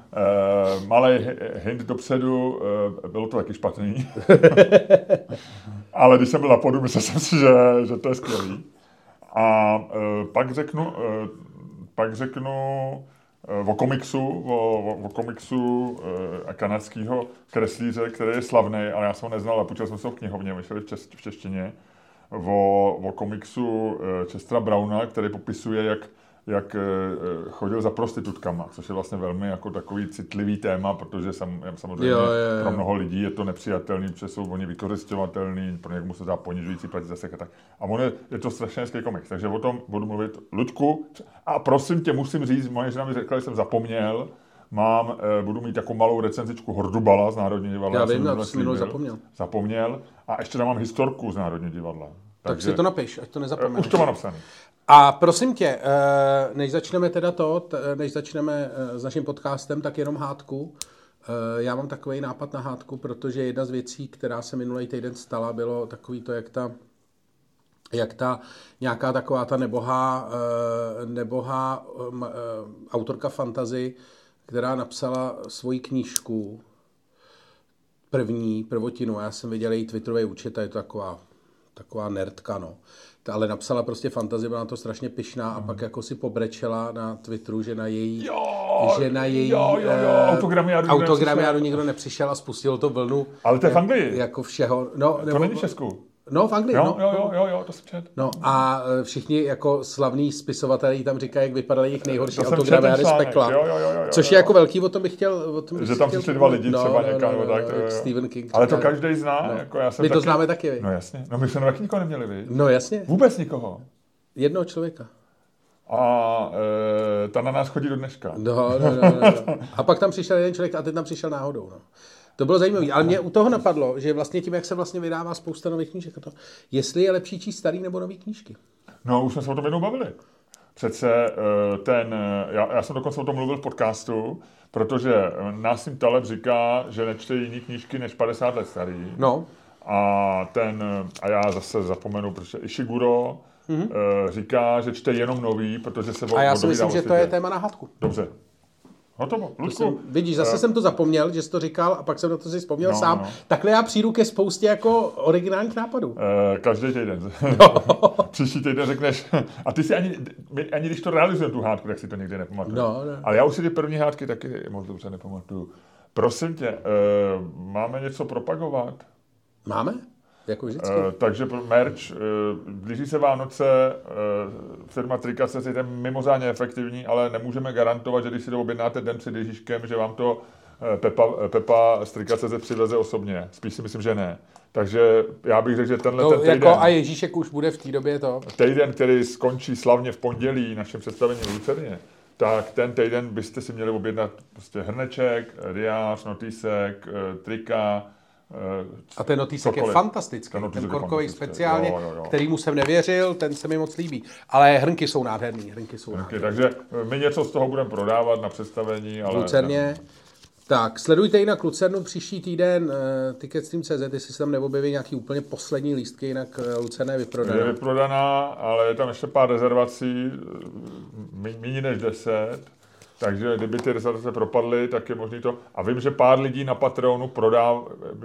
Uh, malý hint dopředu, uh, bylo to taky špatný. Ale když jsem byl na podu, myslel jsem si, že, že to je skvělý. A uh, pak řeknu, uh, pak řeknu uh, o komiksu, o, o, o komiksu uh, kanadského kreslíře, který je slavný, ale já jsem ho neznal, ale počul jsem se ho v knihovně, vyšel v, čes, v češtině, o, o komiksu Chestera Browna, který popisuje, jak jak eh, chodil za prostitutkama, což je vlastně velmi jako takový citlivý téma, protože sam, samozřejmě Jo, jo, jo. pro mnoho lidí je to nepřijatelný, protože jsou oni vykořišťovatelný, pro někomu se dá ponižující platit zase a tak. A on je, je to strašně hezký komik, takže o tom budu mluvit. Luďku, a prosím tě, musím říct, moje žena mi řekla, že jsem zapomněl, mám, eh, budu mít takovou malou recenzičku Hordubala z Národního divadla. Já vím, já jsem zapomněl. Zapomněl. A ještě tam mám historku z Národního divadla. Tak si to napiš, ať to eh, nezapomeneš. Už to mám napsané. A prosím tě, eh, než začneme teda to, t- než začneme eh, s naším podcastem, tak jenom hádku. Eh, Já mám takový nápad na hádku, protože jedna z věcí, která se minulý týden stala, bylo takový to, jak ta jak ta nějaká taková ta nebohá, eh, nebohá eh, autorka fantazy, která napsala svoji knížku, první, prvotinu, já jsem viděl její twitterový účet a je to taková taková nerdka, no. Ta ale napsala prostě fantazii, byla na to strašně pyšná a pak jako si pobrečela na Twitteru, že na její, Jo, že na její jo, jo, jo, eh, autogramiádu nikdo autogramiádu nepřišel. nikdo nepřišel a spustilo to vlnu. Ale to je v Anglii. Jako všeho. No, To nebo, není v Česku. No v Anglii, Jo, no. jo, jo, jo, jo, to jsem čet. No a e, všichni jako slavní spisovatelé tam říkají, jak vypadaly jejich nejhorší To jsem autogramiády četl z článek. pekla. Jo, jo, jo, jo, což jo. je jako velký, o tom bych chtěl... O tom bych Že tam přišli dva lidi třeba někam, nebo tak, to jak jo, jo. Stephen King. Ale to říká. každý zná. Jako já jsem My to taky... známe taky, vy? No jasně. No my jsme taky nikoho neměli, vy. No jasně, Vůbec nikoho. jednoho člověka. A e, ta na nás chodí do dneška. No, no, no, no, no. A pak tam přišel jeden člověk a teď tam přišel náhodou. No. To bylo zajímavé, ale mě u toho napadlo, že vlastně tím, jak se vlastně vydává spousta nových knížek, to, jestli je lepší číst starý nebo nový knížky. No, už jsme se o tom jednou bavili. Přece eh, ten, eh, já, já jsem dokonce o tom mluvil v podcastu, protože eh, Násim Taleb říká, že nečte jiný knížky než 50 let starý. No, A ten, a já zase zapomenu, protože Ishiguro mm-hmm. říká, že čte jenom nový, protože se a já si myslím, že to je téma na hádku. Dobře. Hotovo. Jsem, Ludku, vidíš, zase jsem to zapomněl, že jsi to říkal a pak jsem na to si vzpomněl No, sám. no. Takhle já přijdu ke spoustě jako originálních nápadů. eh, každý týden. Příští týden řekneš, a ty si ani, ani když to realizujeme tu hádku, tak si to nikdy nepamatuješ. No, no. Ale já už si ty první hádky taky moc dobře nepamatuju. Prosím tě, eh, máme něco propagovat? Máme? Jako vždycky. Eh, takže merch, eh, blíží se Vánoce, eh, firma Trikace je mimořádně efektivní, ale nemůžeme garantovat, že když si to objednáte den před Ježíškem, že vám to Pepa, Pepa z Trikace přiveze osobně. Spíš si myslím, že ne. Takže já bych řekl, že tenhle to ten týden, jako a Ježíšek už bude v té době to. týden, který skončí slavně v pondělí našem představení v Lucerně, tak ten týden byste si měli objednat prostě hrneček, diář, notýsek, eh, trika, A ten notýsek je fantastický. Ten Ten, korkový fantastický. speciálně, Jo, jo, jo. kterýmu jsem nevěřil, ten se mi moc líbí. Ale hrnky jsou nádherný, hrnky jsou Okay, nádherný. takže eh, my něco z toho budeme prodávat na představení, ale... Lucerně. Tak, sledujte jinak Lucernu příští týden, uh, Ticketstream.cz, jestli se tam neobjeví nějaký úplně poslední lístky, jinak uh, Lucerna je Je vyprodaná. vyprodaná, ale je tam ještě pár rezervací, méně než 10, takže kdyby ty rezervace propadly, tak je možný to. A vím, že pár lidí na Patreonu prodá,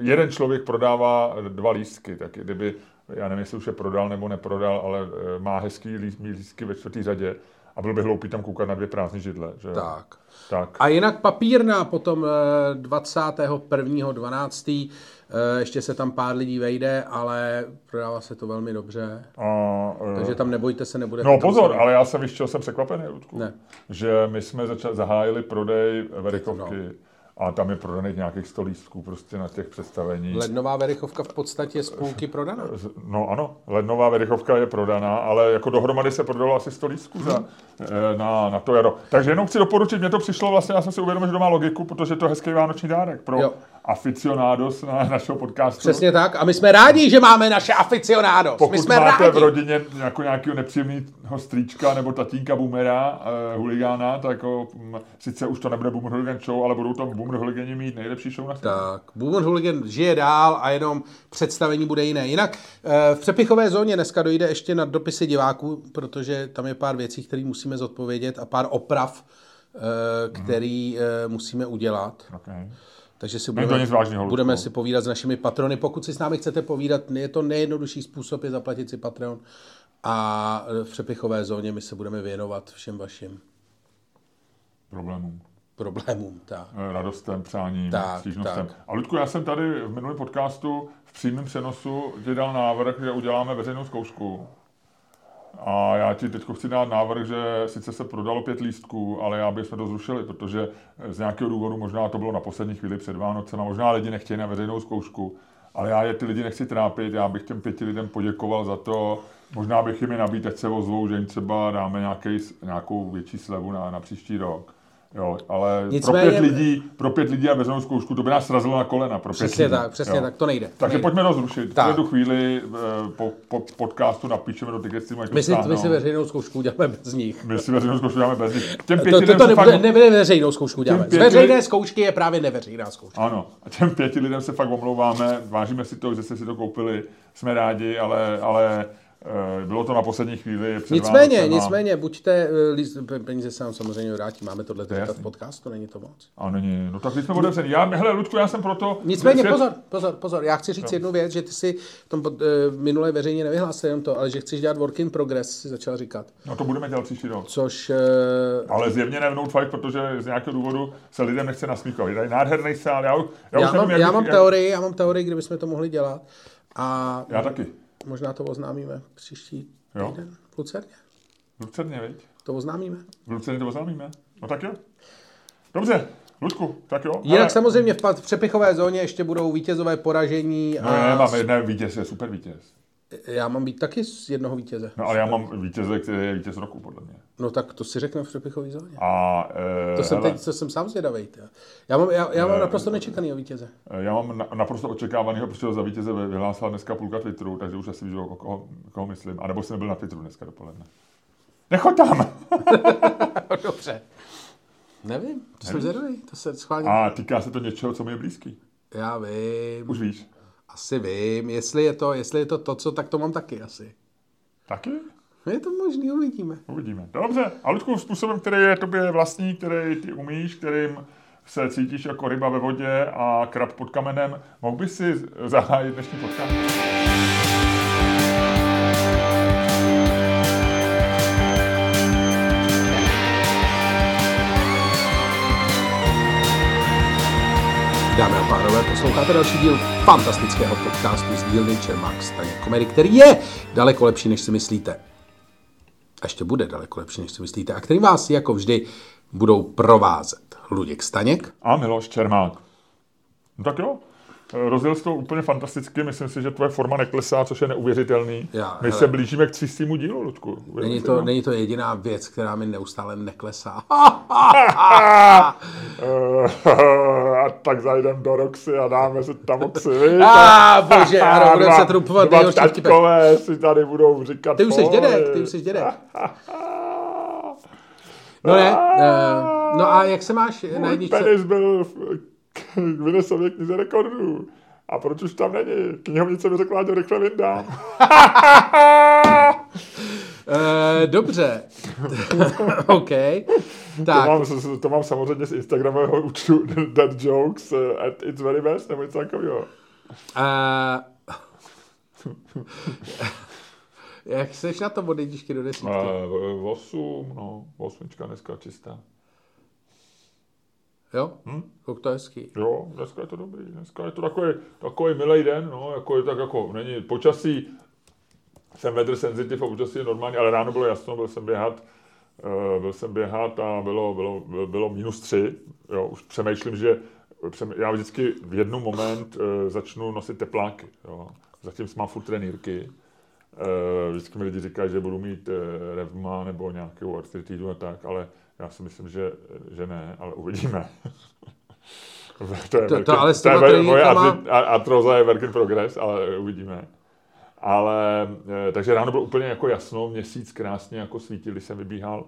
jeden člověk prodává dva lístky, tak kdyby, já nevím, jestli už je prodal nebo neprodal, ale eh, má hezký lístky ve čtvrtý řadě a byl by hloupý tam koukat na dvě prázdné židle. Že? Tak. Tak. A jinak papírna potom eh, 21.12. eh, Ještě se tam pár lidí vejde, ale prodává se to velmi dobře. A, eh, Takže tam nebojte se, nebude. No pozor, ale já jsem víš, čeho jsem překvapený, Ludku? Ne. Že my jsme začali, zahájili prodej Verichovky No. A tam je prodaných nějakých 100 lístků prostě na těch představení. Lednová verichovka v podstatě z půlky prodaná. No ano, lednová Verichovka je prodaná, ale jako dohromady se prodalo asi 100 lístků za, eh, na, na to jaro. Takže jenom chci doporučit, mně to přišlo vlastně, já jsem si uvědomil, že to má logiku, protože to je hezký vánoční dárek pro Jo. aficionádos na našeho podcastu. Přesně tak. A my jsme rádi, že máme naše aficionádos. Pokud my jsme máte rádi. v rodině jako nějakého nepříjemného strýčka nebo tatínka boomera, eh, huligána, tak jako, hm, sice už to nebude Boomer Show, ale budou tam Boomer Hooligani mít nejlepší show na světě. Tak, Boomer Hooligan žije dál a jenom představení bude jiné. Jinak eh, v přepichové zóně dneska dojde ještě na dopisy diváků, protože tam je pár věcí, které musíme zodpovědět a pár oprav, eh, který eh, musíme udělat. Okay. Takže si budeme, vážného, budeme si povídat s našimi patrony. Pokud si s námi chcete povídat, je to nejjednodušší způsob, je zaplatit si Patreon. A v přepichové zóně my se budeme věnovat všem vašim Problémům. Problémům. Tak. Eh, radostem, přáním, Tak, stížnostem. tak. A Ludku, já jsem tady v minulém podcastu v přímém přenosu ti dal návrh, že uděláme veřejnou zkoušku. A já ti teď chci dát návrh, že sice se prodalo pět lístků, ale já bychom to zrušili, protože z nějakého důvodu možná to bylo na poslední chvíli před Vánocem a možná lidi nechtějí na veřejnou zkoušku. Ale já je ty lidi nechci trápit, já bych těm pěti lidem poděkoval za to, možná bych jim je nabít, ať se ozvou, že jim třeba dáme nějaký, nějakou větší slevu na, na příští rok. Jo, ale Nicméně- pro pět lidí, pro pět lidí a veřejnou zkoušku, to by nás srazilo na kolena. Pro pět Přesně lidí. tak, přesně Jo. tak, to nejde. Takže nejde. pojďme to zrušit. Tak. V tu chvíli eh, po, po, podcastu napíšeme do Ticketstreamu, ať to My si, my si veřejnou zkoušku uděláme bez nich. My si veřejnou zkoušku dáme bez nich. Těm To, pěti to, to se nebude, fakt... nebude veřejnou zkoušku děláme. Z pěti veřejné zkoušky je právě neveřejná zkouška. Ano, a těm pěti lidem se fakt omlouváme, vážíme si to, že jste si to koupili, jsme rádi, ale, ale Bylo to na poslední chvíli. Před Nicméně, Vánocema. nicméně, buďte, eh, peníze se nám samozřejmě vrátí, máme tohle teďka v podcastu, není to moc. A není, no tak jsme otevřený. Já, hele, Ludku, já jsem proto... Nicméně, svět- pozor, pozor, pozor, já chci říct jednu věc, že ty si v tom pod- eh, minule veřejně nevyhlásil jenom to, ale že chceš dělat work in progress, si začal říkat. No to budeme dělat příští rok. Což, eh, Ale zjevně ne Note 5, protože z nějakého důvodu se lidem nechce nasmíkat. Je tady nádherný sál. Já, já, já, už mám, nevím, jak, já mám jak, teorii, já mám teorii, kde bychom to mohli dělat a Já taky. Možná to oznámíme příští Jo. týden v Lucerně. V Lucerně, viď? To oznámíme. V Lucerně to oznámíme. No tak jo. Dobře, Ludku, tak jo. Jinak Ale- samozřejmě v, přepichové zóně ještě budou vítězové poražení. No a ne, máme ne, vítěz je super vítěz. Já mám být taky z jednoho vítěze. No ale já mám vítěze, který je vítěz roku, podle mě. No tak to si řeknu v přepichové zóně. A e, To jsem hele, teď, to jsem sám zvědavý. tja. Já mám, já, já mám naprosto nečekaný vítěze. já mám na, naprosto očekávanýho, protože ho za vítěze vy- vyhlásila dneska půlka Twitteru, takže už asi víš, o koho, koho myslím. A nebo jsem byl na Twitteru dneska dopoledne. Nechoď tam! Dobře. Nevím, to jsem zvědavý, to se schválně. A týká se to něčeho, co mi je blízký. Já vím, Už víš. Asi vím, jestli je, to, jestli je to to, co, tak to mám taky asi. Taky? Je to možný, uvidíme. Uvidíme. Dobře. A Ludku, způsobem, který je tobě vlastní, který ty umíš, kterým se cítíš jako ryba ve vodě a krab pod kamenem, mohl bys si zahájit dnešní podcast? Posloucháte další díl fantastického podcastu z dílny Čermák Staně Komedy, který je daleko lepší, než si myslíte. A ještě bude daleko lepší, než si myslíte. A který vás, jako vždy, budou provázet Luděk Staněk, A Miloš Čermák. No tak jo. Rozjel to úplně fantasticky, myslím si, že tvoje forma neklesá, což je neuvěřitelný. Já, My hele. se blížíme k 300 dílu, Ludku. Není to, není to jediná věc, která mi neustále neklesá. A tak zajdem do Roxy a dáme si tam oxy, víš? A bože, ano, budeme se trupovat Dva taťkové si tady budou říkat Ty už jsi dědek, ty už jsi dědek. No ne, eh, no a jak se máš na jedničce? penis byl Guinnessově knize rekordů. A proč už tam není? Knihovnice mi řekla, že rychle vyndám. Eh, dobře. OK. To Tak, mám, to mám samozřejmě z Instagramového účtu Dead Jokes eh, at It's Very Best, nebo něco takového. eh, jak seš na to od jedničky do desítky? Uh, 8, no, osmička dneska čistá. Jo? Hm? To je hezký. Jo, dneska je to dobrý, dneska je to takový, takový milý den, no, jako je tak jako, není počasí, jsem weather sensitive a počasí je normální, ale ráno bylo jasno, byl jsem běhat, uh, byl jsem běhat a bylo, bylo, bylo, bylo minus tři, jo, už přemýšlím, že já vždycky v jednu moment uh, začnu nosit tepláky, jo, zatím mám furt trenýrky, Uh, vždycky mi lidi říkají, že budu mít revma nebo nějakou artritidu a tak, ale já si myslím, že, že ne, ale uvidíme. to, je To- to ale to je moje atroza je work in progress, ale uvidíme. Ale, eh, takže ráno bylo úplně jako jasno, měsíc krásně jako svítil, když jsem vybíhal.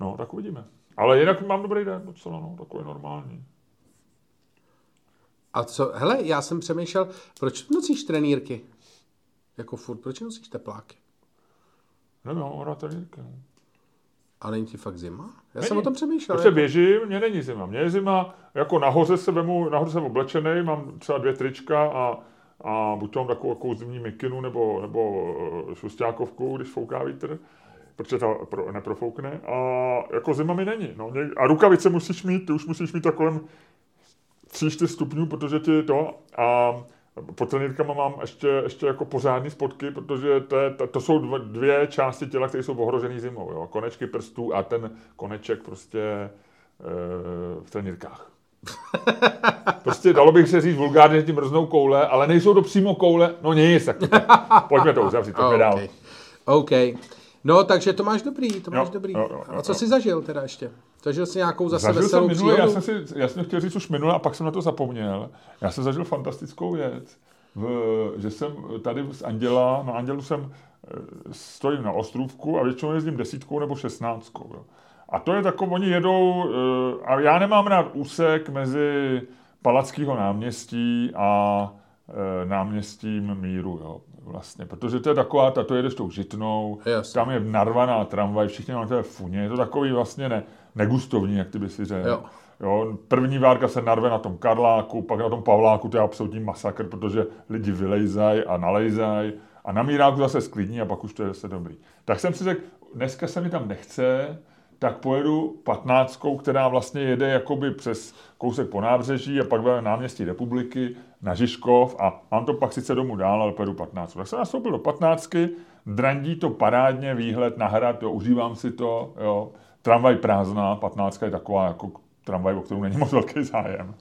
No, tak uvidíme. Ale jinak mám dobrý den docela, no, takový normální. A co, hele, já jsem přemýšlel, proč nosíš trenýrky? Jako furt, proč nosíš tepláky? Nevím, mám rád trenýrky. No. A není ti fakt zima? Já Není. jsem o tom přemýšlel. Prostě jako- běžím, mě není zima. Mě je zima, jako nahoře se vemu, nahoře jsem oblečený, mám třeba dvě trička a, a buď to mám takovou, takovou zimní mikinu nebo, nebo eh, šustákovku, když fouká vítr, protože ta pro, neprofoukne. A jako zima mi není. No. A rukavice musíš mít, ty už musíš mít tak kolem 3-4 stupňů, protože ti to a pod trenýrkama mám ještě, ještě jako pořádný spotky, protože to, je, to, to jsou dvě části těla, které jsou ohrožené zimou. Jo? Konečky prstů a ten koneček prostě e, v trenýrkách. Prostě dalo bych se říct vulgárně, že ti mrznou koule, ale nejsou to přímo koule. No nic, tak to, pojďme to uzavřít, pojďme dál. OK. No, takže to máš dobrý, to máš Jo, dobrý. jo, jo, A co jo. jsi zažil teda ještě? Zažil jsi nějakou zase Zažil veselou jsem minule, já jsem si, já jsem chtěl říct už minule a pak jsem na to zapomněl. Já jsem zažil fantastickou věc, v, že jsem tady z Anděla, na Andělu jsem eh, stojím na ostrůvku a většinou jezdím desítkou nebo šestnáctkou. Jo. A to je takový, oni jedou, eh, a já nemám rád úsek mezi Palackého náměstí a eh, náměstím Míru. Jo. vlastně, protože to je taková, ta, to jedeš tou žitnou, Jasně. tam je narvaná tramvaj, všichni máme té funě, je to takový vlastně ne, negustovní, jak ty by si řekl. Jo. Jo, první várka se narve na tom Karláku, pak na tom Pavláku, to je absolutní masakr, protože lidi vylejzají a nalejzají a na Míráku zase sklidní a pak už to je zase dobrý. Tak jsem si řekl, dneska se mi tam nechce, tak pojedu patnáctkou, která vlastně jede jakoby přes kousek po nábřeží a pak na náměstí republiky na Žižkov a mám to pak sice domů dál, ale pojedu patnáctku. Tak jsem nastoupil do patnáctky, drandí to parádně, výhled na hrad, jo, užívám si to, jo. Tramvaj prázdná, patnáctka je taková jako tramvaj, o kterou není moc velký zájem.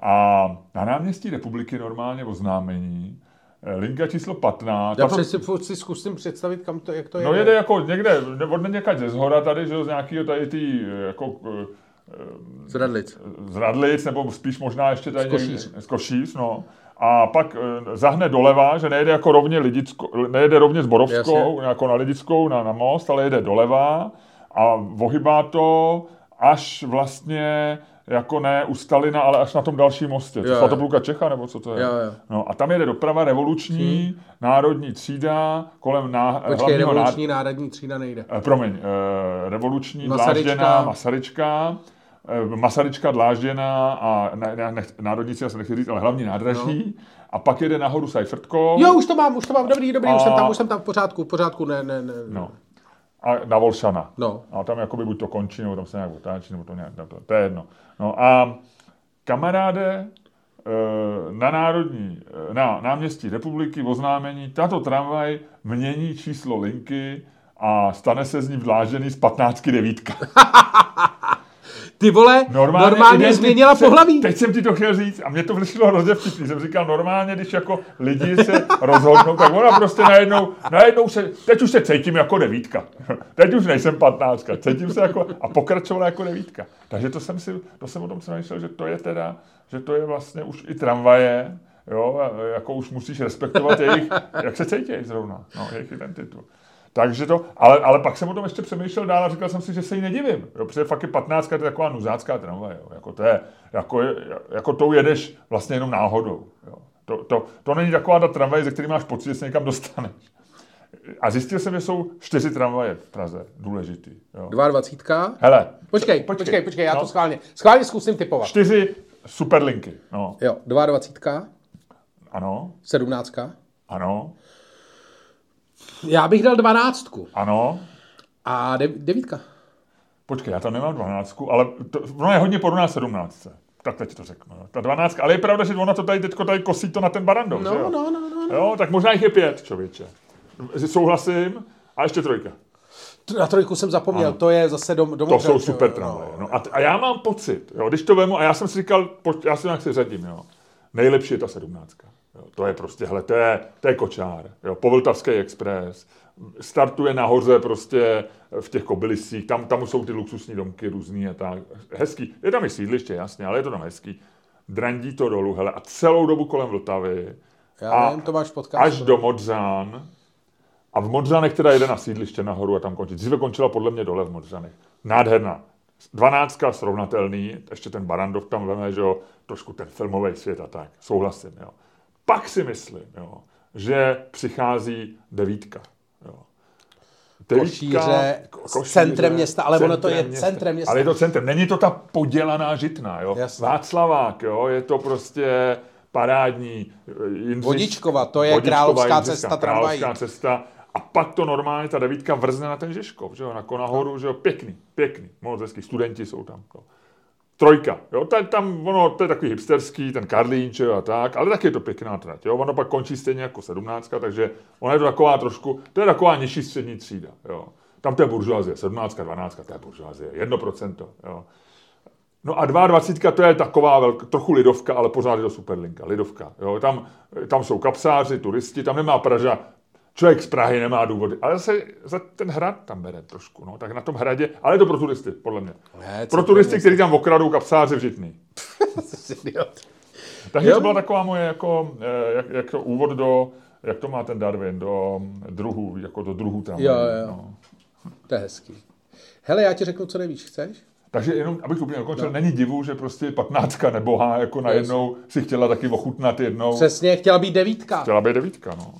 A na náměstí republiky normálně oznámení, eh, linka číslo 15. Já přeci furt si zkusím představit, kam to, jak to je. No jede jako někde, od někať ze zhora tady, že z nějakého tady tý, eh, jako eh, Z Radlic. z Radlic, nebo spíš možná ještě tady Z Košíř. někde, z Košíř, no. A pak zahne doleva, že nejede jako rovně Lidicko, nejede rovně s Borovskou, Jasně. jako na Lidickou, na, na most, ale jede doleva a vohybá to až vlastně jako ne u Stalina, ale až na tom dalším mostě. Jo, To jo. Svatopluka Čecha, nebo co to je? Jo, jo. No a tam jede doprava revoluční, národní třída, kolem ná, Počkej, revoluční národní třída nejde. Eh, promiň, eh, revoluční, Masaryčka. dlážděná, Masaryčka, eh, Masaryčka, dlážděná a ne, ne, nech, národníci, já se nechci říct, ale hlavní nádraží. A pak jede nahoru Seifertko. Jo, už to mám, už to mám, dobrý, dobrý, už A- jsem tam, už jsem tam v pořádku, v pořádku, ne, ne, ne. No. A na Volšana. No. A tam jakoby buď to končí, nebo tam se nějak otáčí, nebo to nějak, to, to je jedno. No a kamaráde, eh, na národní, eh, na náměstí republiky v oznámení, tato tramvaj mění číslo linky a stane se z ní vdlážený z 15 devítka. Ty vole, normálně, normálně změnila jsem- pohlaví. Teď jsem ti to chtěl říct a mě to vyšlo hrozně vtipný. Jsem říkal, normálně, když jako lidi se rozhodnou, tak ona prostě najednou, najednou se, teď už se cítím jako devítka. Teď už nejsem patnáctka, cítím se jako, a pokračovala jako devítka. Takže to jsem si, to jsem o tom přemýšlel, že to je teda, že to je vlastně už i tramvaje, jo, jako už musíš respektovat jejich, jak se cítí zrovna, no, jejich identitu. Takže to, ale, ale pak jsem o tom ještě přemýšlel dál a říkal jsem si, že se jí nedivím. Jo, protože fakt je 15 to je taková nuzácká tramvaj. Jo. Jako, to je, jako, jako tou jedeš vlastně jenom náhodou. Jo. To, to, to, není taková ta tramvaj, ze který máš pocit, že se někam dostaneš. A zjistil jsem, že jsou čtyři tramvaje v Praze, důležitý. Jo. 22. Hele, Počkej, počkej, počkej, počkej, já no. to schválně, schválně zkusím typovat. čtyři superlinky. No, Jo, 22. ano, 17. ano, Já bych dal 12. ano. A de- devítka. Počkej, já tam nemám 12, ale to, ono je hodně podobná 17. Tak teď to řeknu. jo. Ta 12, ale je pravda, že ona to tady teďko tady kosí to na ten barandov, No, že jo? no, no, no, no. Jo, tak možná jich je pět, člověče. Souhlasím. A ještě trojka. Na trojku jsem zapomněl, Ano. to je zase dom, domů. To jsou super tramvaje. No. A, t- a já mám pocit, jo, když to vemu, a já jsem si říkal, já si nějak si řadím, jo. Nejlepší je ta sedmnáctka. Jo, to je prostě, hele, to je, to je kočár. Jo, Povltavský expres. Startuje nahoře prostě v těch kobylisích, tam, tam jsou ty luxusní domky různý a tak. Hezký. Je tam i sídliště, jasně, ale je to tam hezký. Drandí to dolů, hele, a celou dobu kolem Vltavy. Já a nevím, to máš podcast. Až do Modřán. A v Modřanech teda jede na sídliště nahoru a tam končí. Dříve končila podle mě dole v Modřanech. Nádherná. Dvanáctka srovnatelný, ještě ten Barandov tam veme, že jo, trošku ten filmový svět a tak. Souhlasím, jo. Pak si myslím, jo, že přichází devítka. Jo. Košíře, centrem města, ale ono to je centrem města. Ale je to centrem. Není to ta podělaná žitná, jo. Jasně. Václavák, jo, je to prostě parádní. eh, Jindřich, Vodičkova, to je královská Jindřiška, cesta tramvají. Královská cesta. A pak to normálně, ta devítka vrzne na ten Žižkov, že jo, jako nahoru, že jo, pěkný, pěkný, moc hezký, studenti jsou tam. Jo. Trojka, jo, ta, tam ono, to je takový hipsterský, ten Karlín, a tak, ale taky je to pěkná trať, jo, ono pak končí stejně jako sedmnáctka, takže ona je to taková trošku, to je taková nižší střední třída, jo. Tam to je buržoazie, sedmnáctka, dvanáctka, to je buržoazie, jedno procento, jo. No a 22 to je taková velk, trochu lidovka, ale pořád je to superlinka, lidovka. Jo? Tam, tam jsou kapsáři, turisti, tam nemá Praža, člověk z Prahy nemá důvody, ale zase za ten hrad tam bere trošku, no, tak na tom hradě, ale je to pro turisty, podle mě. Ne, pro turisty, kteří tam okradou kapsáři v Žitný. Takže to byla taková moje jako, eh, jak, jak to úvod do, jak to má ten Darwin, do druhů, jako do druhů tam. Jo, jo. No. To je hezký. Hele, já ti řeknu, co nevíš, chceš? Takže jenom, abych to úplně dokončil, no. není divu, že prostě patnáctka nebohá, jako najednou si chtěla taky ochutnat jednou. Přesně, chtěla být devítka. Chtěla být devítka, no.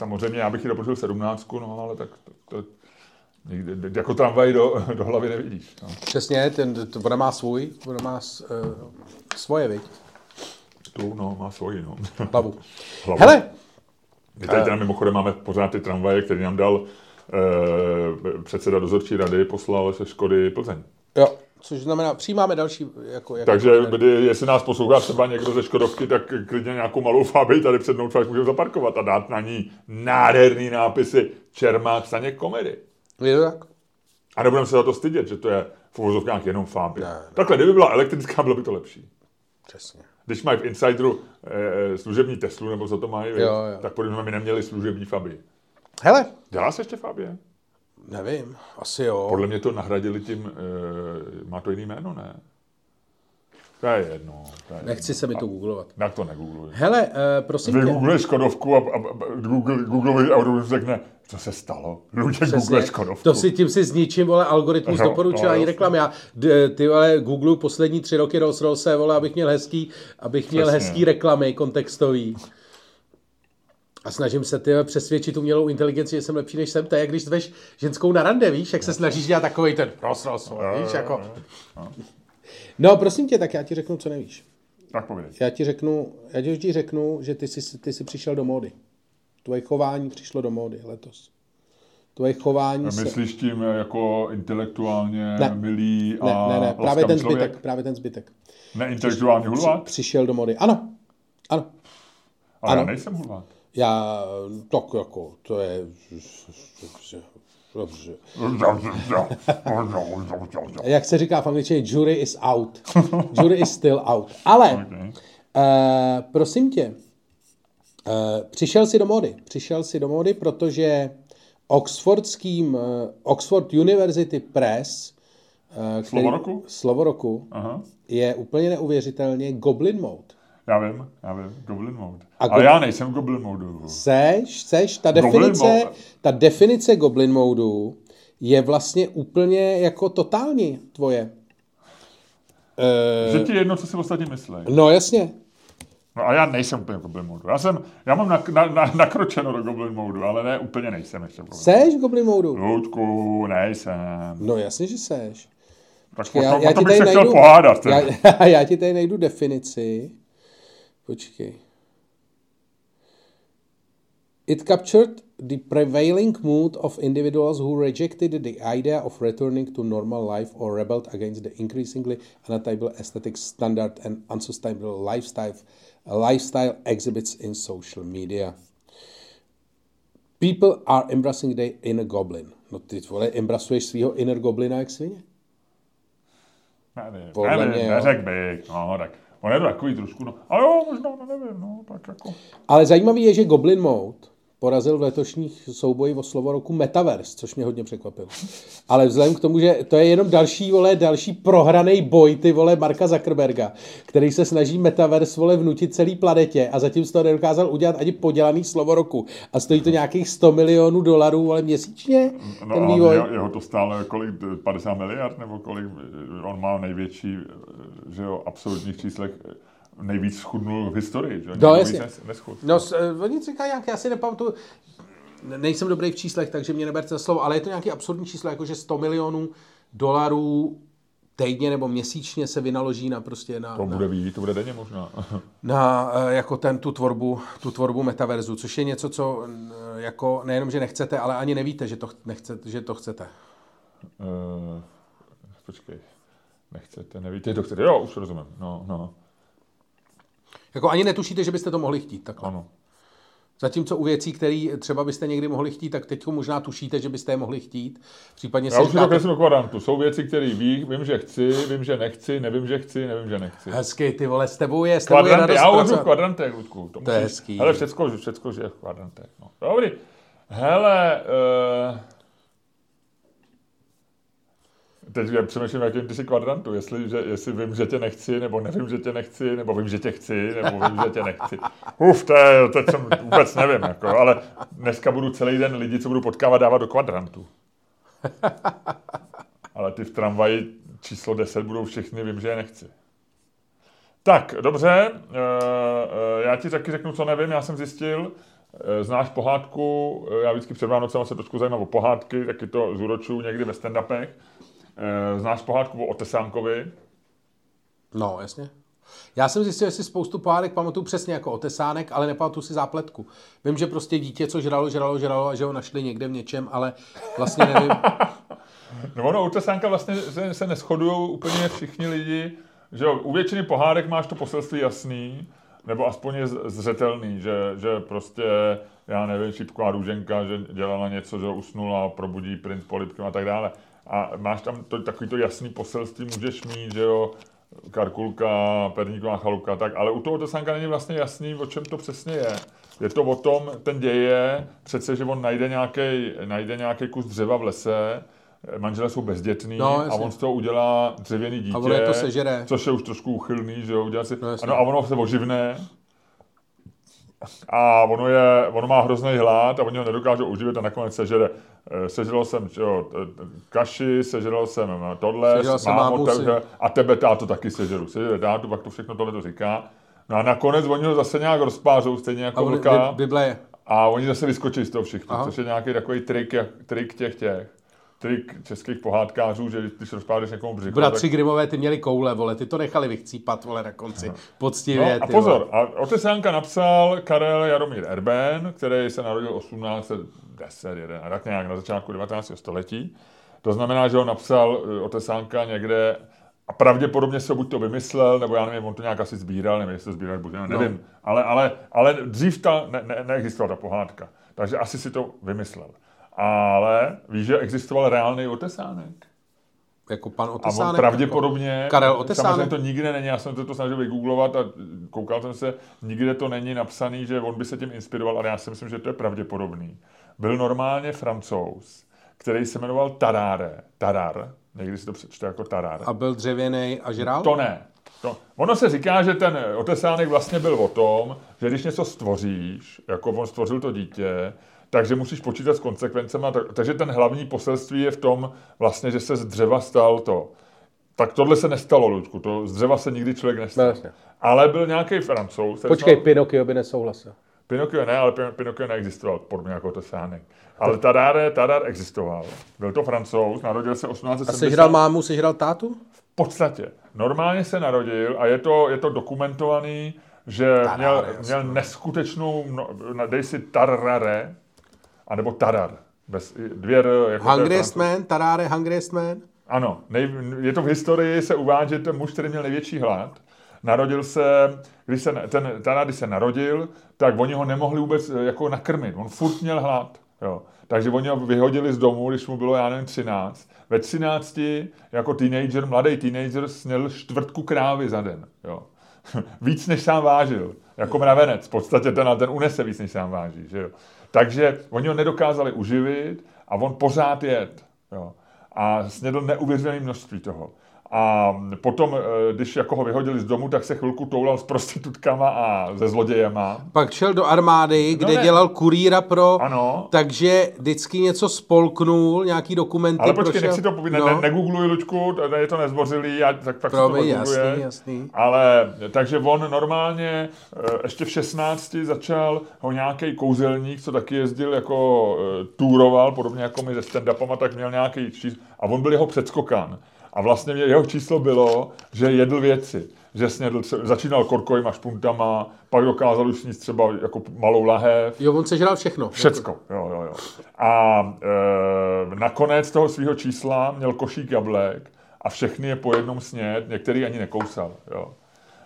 Samozřejmě já bych ji doporučil 17, no ale tak to, to nikdy, jako tramvaj do, do hlavy nevidíš. No. Přesně, ten, ona má svůj, ona má uh, svoje, viď? Tu, no, má svoji, no. Hlavu. Hlavu. Hele, My tady teda mimochodem máme pořád ty tramvaje, který nám dal eh, předseda dozorčí rady, poslal se Škody Plzeň. Což znamená, přijímáme další, jako, jako Takže kdy, jestli nás poslouchá třeba někdo ze Škodovky, tak klidně nějakou malou fáby tady před mnou můžeme zaparkovat a dát na ní nádherný nápisy Čermák Staněk komedy. Je to tak? A nebudeme se za to stydět, že to je v uvozovkách jenom. Ne, ne. Takhle, kdyby byla elektrická, bylo by to lepší. Přesně. Když mají v Insideru eh, služební Teslu, nebo co to mají? Jo, jo. tak podle mě my neměli služební Fabii. Hele, Dělá se ještě Fabie? Nevím, asi jo. Podle mě to nahradili tím, e, má to jiný jméno, ne? To je jedno. To je Nechci se mi to googlovat. jedno. Jak to negoogluji? Hele, uh, prosím tě. Vygoogluješ Škodovku a, a, a Google, algoritmus řekne, co se stalo? Lidé googluje Škodovku. to si tím si zničím, vole, algoritmus No, doporučování no, reklam. Já, ty vole, Google poslední tři roky Rolls Royce, vole, abych měl hezký, abych měl Přesně. hezký reklamy kontextový. A snažím se ty přesvědčit umělou inteligenci, že jsem lepší než jsem. To je, jak když zveš ženskou na rande, víš, jak se snažíš dělat takový ten Rolls Royce, vole, víš, jako. No, prosím tě, tak já ti řeknu, co nevíš. Tak pověď. Já ti řeknu, já ti vždy řeknu, že ty jsi, ty jsi přišel do módy. Tvoje chování přišlo do módy letos. Tvoje chování se... Myslíš tím jako intelektuálně Ne. milý a Ne, ne, ne, právě ten člověk? zbytek, právě ten zbytek. Neintelektuální hulvát? Přišel do mody. Ano, ano. Ale já ano. nejsem hulvát. Já, tak jako, to je... Dobře. Jak se říká v angličtině, jury is out. Jury is still out. Ale, Okay. uh, prosím tě, uh, přišel si do mody. Přišel si do mody, protože Oxfordským, uh, Oxford University Press, uh, Slovo roku? slovo roku, Aha. je úplně neuvěřitelně Goblin Mode. Já vím, já vím, Goblin Mode. A Ale go- já nejsem Goblin Mode. Seš, seš, ta Goblin definice, mode. ta definice Goblin Modu je vlastně úplně jako totální tvoje. Že ti je jedno, co si ostatní myslí. No jasně. No a já nejsem úplně Goblin Mode. Já, jsem, já mám na, na, na, nakročeno do Goblin Mode, ale ne, úplně nejsem ještě. Goblin Seš Goblin Modu? Ludku, nejsem. No jasně, že seš. Tak Já, potom, já, potom ti bych tady se chtěl najdu, pohádat. já, já ti tady najdu definici. Počkej. It captured the prevailing mood of individuals who rejected the idea of returning to normal life or rebelled against the increasingly unattainable aesthetic standard and unsustainable lifestyle, lifestyle exhibits in social media. People are embracing their inner goblin. No ty vole, embrasuješ svého inner goblina jak svině? Nevím, Podle nevím, mě, jo. neřek bych. No, tak. On je to takový trošku, no. A jo, možná, no nevím, no, tak jako. Ale zajímavý je, že Goblin Mode porazil v letošních souboji o slovo roku Metaverse, což mě hodně překvapilo. Ale vzhledem k tomu, že to je jenom další, vole, další prohraný boj, ty vole, Marka Zuckerberga, který se snaží Metaverse, vole, vnutit celý planetě a zatím z toho nedokázal udělat ani podělaný slovo roku. A stojí to nějakých 100 milionů dolarů, vole, měsíčně, No ten vývoj. jeho, jeho to stále kolik, 50 miliard, nebo kolik, on má největší, že jo, absolutních číslech nejvíc schudnul v historii, že? No, jasně. neschud. No, eh, oni říkají nějak, já si nepamatuju, ne- nejsem dobrý v číslech, takže mě neberte za slovo, ale je to nějaký absurdní číslo, jako že 100 milionů dolarů týdně nebo měsíčně se vynaloží na prostě na, To na, bude víc, to bude denně možná. na eh, jako ten tu tvorbu, tu tvorbu metaverzu, což je něco, co eh, jako nejenom, že nechcete, ale ani nevíte, že to, ch- nechcete, že to chcete. Uh, počkej, nechcete, nevíte, to chcete. Jo, už rozumím. No, no, Jako ani netušíte, že byste to mohli chtít. Takhle. ano. Zatímco u věcí, které třeba byste někdy mohli chtít, tak teď možná tušíte, že byste je mohli chtít. Případně Já už si to říkáte, kreslím do kvadrantu. Jsou věci, které ví, vím, že chci, vím, že nechci, nevím, že chci, nevím, že nechci. hezky, ty vole, s tebou je, s tebou je Kvadranty, radost já hovořím v kvadrantech, Ludku. To, To je musíš- hezký. Hele, všecko, všecko, že je v kvadrantech. No. Dobrý. Hele, uh, teď přemýšlím, jakým ty jsi kvadrantu. Jestli, že, jestli vím, že tě nechci, nebo nevím, že tě nechci, nebo vím, že tě chci, nebo vím, že tě nechci. Uf, to je, teď jsem vůbec nevím, jako, ale dneska budu celý den lidi, co budu potkávat, dávat do kvadrantu. Ale ty v tramvaji číslo 10 budou všichni, vím, že je nechci. Tak, dobře, eh, eh, já ti taky řeknu, co nevím, já jsem zjistil, Eh, Znáš pohádku, já vždycky před Vánocem se trošku zajímám o pohádky, taky to zúročuju někdy ve stand-upech. Eh, Znáš pohádku o Otesánkovi? No, jasně. Já jsem zjistil, že si spoustu pohádek pamatuju přesně jako otesánek, ale nepamatuju si zápletku. Vím, že prostě dítě, co žralo, žralo, žralo a že ho našli někde v něčem, ale vlastně nevím. No ono, u Tesánka vlastně se, se neschodují úplně všichni lidi, že jo, u většiny pohádek máš to poselství jasný, nebo aspoň je zřetelný, že, že prostě, já nevím, šipková růženka, že dělala něco, že usnula, probudí princ polipkem a tak dále. A máš tam to, takový to jasný poselství, můžeš mít, že jo, Karkulka, Perníková chalupka, tak, ale u toho Tesánka není vlastně jasný, o čem to přesně je. Je to o tom, ten děje, přece, že on najde nějaký najde nějaký kus dřeva v lese, manželé jsou bezdětní No, a on z toho udělá dřevěný dítě, ono je to sežere. což je už trošku uchylný, že jo, udělá si, No, ano, a ono se oživne a ono, je, ono má hrozný hlad a oni ho nedokážou uživit a nakonec sežere. Eh, Sežral jsem čo, kaši, sežral jsem tohle, Sežral jsem mámu, tebe, a tebe táto taky sežeru. Sežere tátu, pak to všechno tohle to říká. No a nakonec oni ho zase nějak rozpářou, stejně jako vlka. Bible. A oni zase vyskočí z toho všichni, Aha. což je nějaký takový trik, trik těch těch. Trik českých pohádkářů, že když rozpádeš někomu břicho, Bratři Grimové, ty měli koule, vole, ty to nechali vychcípat, vole, na konci. Poctivě, No a pozor, Vole. a Otesánka napsal Karel Jaromír Erben, který se narodil 1810, jeden, tak nějak na začátku 19. století. To znamená, že ho napsal eh, Otesánka někde a pravděpodobně se buď to vymyslel, nebo já nevím, on to nějak asi sbíral, nevím, jestli to sbíral, buď, nevím, No. nevím. Ale, ale, ale dřív ta ne, ne, neexistovala ta pohádka, takže asi si to vymyslel. Ale víš, že existoval reálný Otesánek? Jako pan A Otesánek. on pravděpodobně, Jako Karel Otesánek. samozřejmě to nikde není, já jsem to, to snažil vygooglovat a koukal jsem se, nikde to není napsaný, že on by se tím inspiroval, ale já si myslím, že to je pravděpodobný. Byl normálně francouz, který se jmenoval Tarare, Tarar, někdy si to přečte jako Tarar. A byl dřevěný a žral? To ne. To, ono se říká, že ten otesánek vlastně byl o tom, že když něco stvoříš, jako on stvořil to dítě, takže musíš počítat s konsekvencemi. tak- Takže ten hlavní poselství je v tom, vlastně, že se z dřeva stal to. Tak tohle se nestalo, Ludku. To z dřeva se nikdy člověk nestal. No, jasně. Ale byl nějaký francouz. Počkej, snad- Pinokio by nesouhlasil. Pinokio ne, ale Pin- Pinokio neexistoval, podobně jako Otesánek. Ale Tadare, Tadar existoval. Byl to francouz, narodil se A 1870. sežral mámu, sežral tátu? V podstatě. Normálně se narodil a je to, je to dokumentovaný, že Tarare, měl, měl neskutečnou, no, na- dej si Tarare, anebo Tarar. Bez, dvě R, jako Hungriest man, Tarare, Hungriest man. Ano, nej, je to v historii, se uvádí, že ten muž, který měl největší hlad, narodil se, když se, ten Tarar, když se narodil, tak oni ho nemohli vůbec eh, jako nakrmit. On furt měl hlad. Jo. Takže oni ho vyhodili z domu, když mu bylo, já nevím, 13. Ve 13 jako teenager, mladý teenager, sněl čtvrtku krávy za den. Jo. víc, než sám vážil. Jako mravenec. V podstatě ten, ten unese víc, než sám váží. Že jo. Takže oni ho nedokázali uživit a on pořád jet. Jo. A snědl neuvěřitelné množství toho. A potom, eh, když jako ho vyhodili z domu, tak se chvilku toulal s prostitutkama a se zlodějema. Pak šel do armády, kde ne. dělal kurýra pro... Ano. Takže vždycky něco spolknul, nějaký dokumenty Ale počkej, prošel. nech si to povídat, no. ne, negoogluj, Luďku, to- je to nezbořilý, já, tak pak Promiň, si to jasný, jasný. Ale, takže on normálně eh, ještě v 16 začal ho nějaký kouzelník, co taky jezdil jako eh, túroval, podobně jako my se stand-upama, tak měl nějaký číslo, a on byl jeho předskokan. A vlastně jeho číslo bylo, že jedl věci. Že snědl, začínal korkovýma špuntama, pak dokázal už sníst třeba jako malou lahev, Jo, on sežral všechno. Všecko, jo, jo, jo. A e, nakonec toho svého čísla měl košík jablek a všechny je po jednom sněd, některý ani nekousal, jo.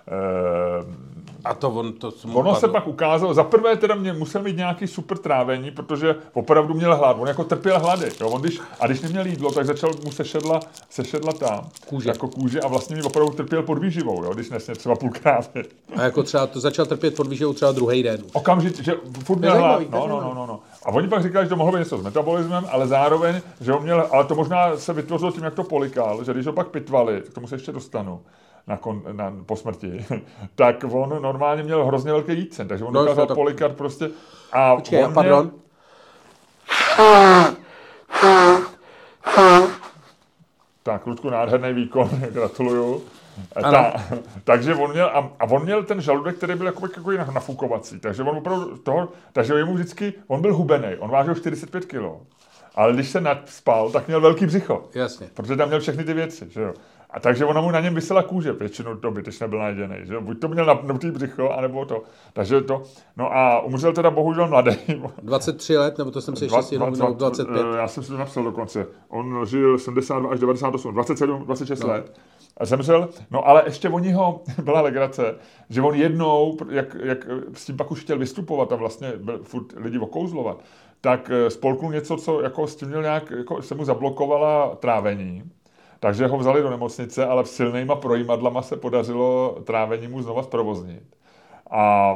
E, A to on to ono se padlo. pak ukázalo, za prvé teda mě musel mít nějaký super trávení, protože opravdu měl hlad, on jako trpěl hlady, jo. On když, a když neměl jídlo, tak začal mu sešedla, sešedla ta Kůže. jako kůže a vlastně mi opravdu trpěl pod výživou, jo, když nesně třeba půl krávy. A jako třeba to začal trpět pod výživou třeba druhý den. Okamžitě, že furt měl hlad. No, no, no, no, no. A oni pak říkali, že to mohlo být něco s metabolismem, ale zároveň, že on měl, ale to možná se vytvořilo tím, jak to polikal, že když ho pak pitvali, k tomu se ještě dostanu, na kon, na, po smrti, tak on normálně měl hrozně velký jícen, takže on No, dokázal to- polikat prostě. A Počkej, a on pardon. Tak, Ludku, nádherný výkon, gratuluju. Ta, takže on měl, a, a, on měl ten žaludek, který byl jako, jako nafukovací, takže on opravdu toho, takže jemu vždycky, on byl hubený, on vážil 45 kg. Ale když se nadspal, tak měl velký břicho. Jasně. Protože tam měl všechny ty věci, že jo. A takže ona mu na něm vysela kůže většinu doby, když nebyl najedený. Že? Buď to měl napnutý břicho, anebo to. Takže to. No a umřel teda bohužel mladý. 23 let, nebo to jsem si ještě jenom 25? Já jsem si to napsal dokonce. On žil 72 až 98, 27, 26 no. let. A zemřel, no ale ještě oni ho, byla legrace, že on jednou, jak, jak s tím pak už chtěl vystupovat a vlastně byl furt lidi okouzlovat, tak eh, spolknul něco, co jako s tím měl nějak, jako se mu zablokovala trávení takže ho vzali do nemocnice, ale v silnýma projímadlama se podařilo trávení mu znova zprovoznit. A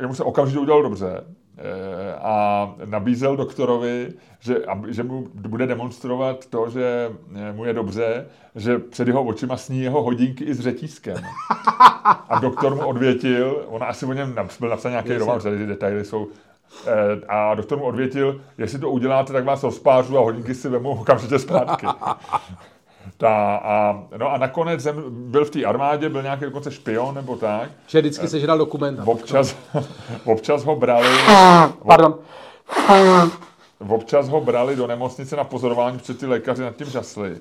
jemu se okamžitě udělal dobře e, a nabízel doktorovi, že, že mu bude demonstrovat to, že e, mu je dobře, že před jeho očima sní jeho hodinky i s řetízkem. A doktor mu odvětil, on asi o něm byl napsán nějaký román, ty detaily jsou e, a doktor mu odvětil, jestli to uděláte, tak vás rozpářu a hodinky si vemu okamžitě zpátky. Ta, a, no a nakonec jsem byl v té armádě, byl nějaký dokonce špion nebo tak. Že vždycky sežral dokument. Občas, občas ho brali... Pardon. Občas ho brali do nemocnice na pozorování, protože ty lékaři nad tím žasli. E,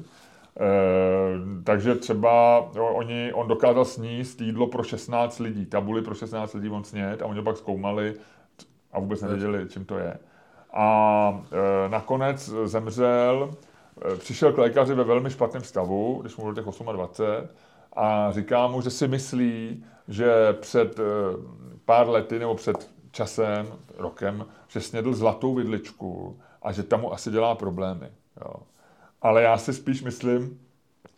takže třeba jo, oni, on dokázal sníst jídlo pro 16 lidí, tabuli pro 16 lidí on snět a oni ho pak zkoumali a vůbec nevěděli, čím to je. A e, nakonec zemřel Eh, přišel k lékaři ve velmi špatném stavu, když mu bylo těch 28, a říká mu, že si myslí, že před eh, pár lety nebo před časem, rokem, že snědl zlatou vidličku a že tam mu asi dělá problémy. Jo. Ale já si spíš myslím,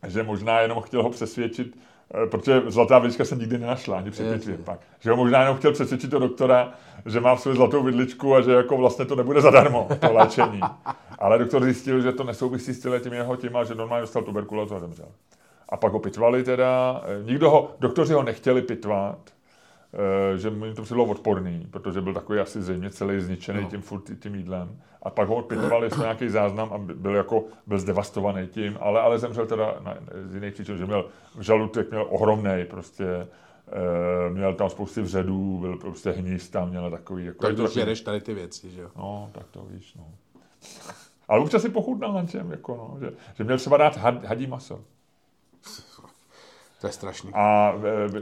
že možná jenom chtěl ho přesvědčit, Eh, protože zlatá vidlička se nikdy nenašla, ani před pak. Že ho možná jenom chtěl přesvědčit to doktora, že má v sobě zlatou vidličku a že jako vlastně to nebude zadarmo, to léčení. Ale doktor zjistil, že to nesouvisí s tím jeho tím a že normálně dostal tuberkulózu a zemřel. A pak ho pitvali teda, eh, nikdo ho, doktoři ho nechtěli pitvat, Eh, že mu to přišlo odporný, protože byl takový asi zřejmě celý zničený no. tím, furt, tím jídlem. A pak ho odpitovali, jestli nějaký záznam a byl jako, byl zdevastovaný tím, ale, ale zemřel teda na, z jiných příčin, že měl žaludek měl ohromný, prostě měl tam spousty vředů, byl prostě hníz tam, měl takový... Jako, tak to žereš tady ty věci, že jo? No, tak to víš, no. Ale občas si pochutnal na čem, jako no, že, že měl třeba dát had, hadí maso. To je strašný. A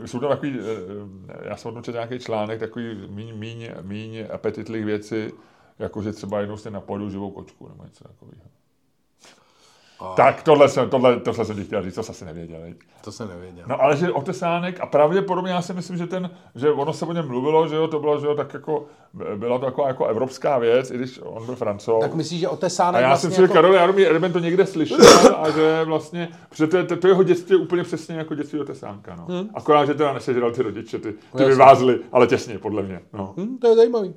e, jsou tam takový, e, já jsem odnočil nějaký článek, takový míň, míň, míň apetitlých věcí, jako že třeba jednou jste napojedu živou kočku nebo něco takového. A... Tak tohle jsem, tohle, tohle jsem ti chtěl říct, to jsi asi nevěděl. To jsem nevěděl. No ale že otesánek a pravděpodobně já si myslím, že ten, že ono se o něm mluvilo, že jo, to bylo, že jo, tak jako, byla to jako, jako evropská věc, i když on byl francouz. Tak myslíš, že otesánek A já vlastně jsem si jako... Karol Jaromír Erben to někde slyšel a že vlastně, protože to, to, to, jeho dětství je úplně přesně jako dětství otesánka, no. Hmm. Akorát, že teda nesežral ty rodiče, ty, ty vyvázli, ale těsně, podle mě. No. Hmm, to je zajímavý.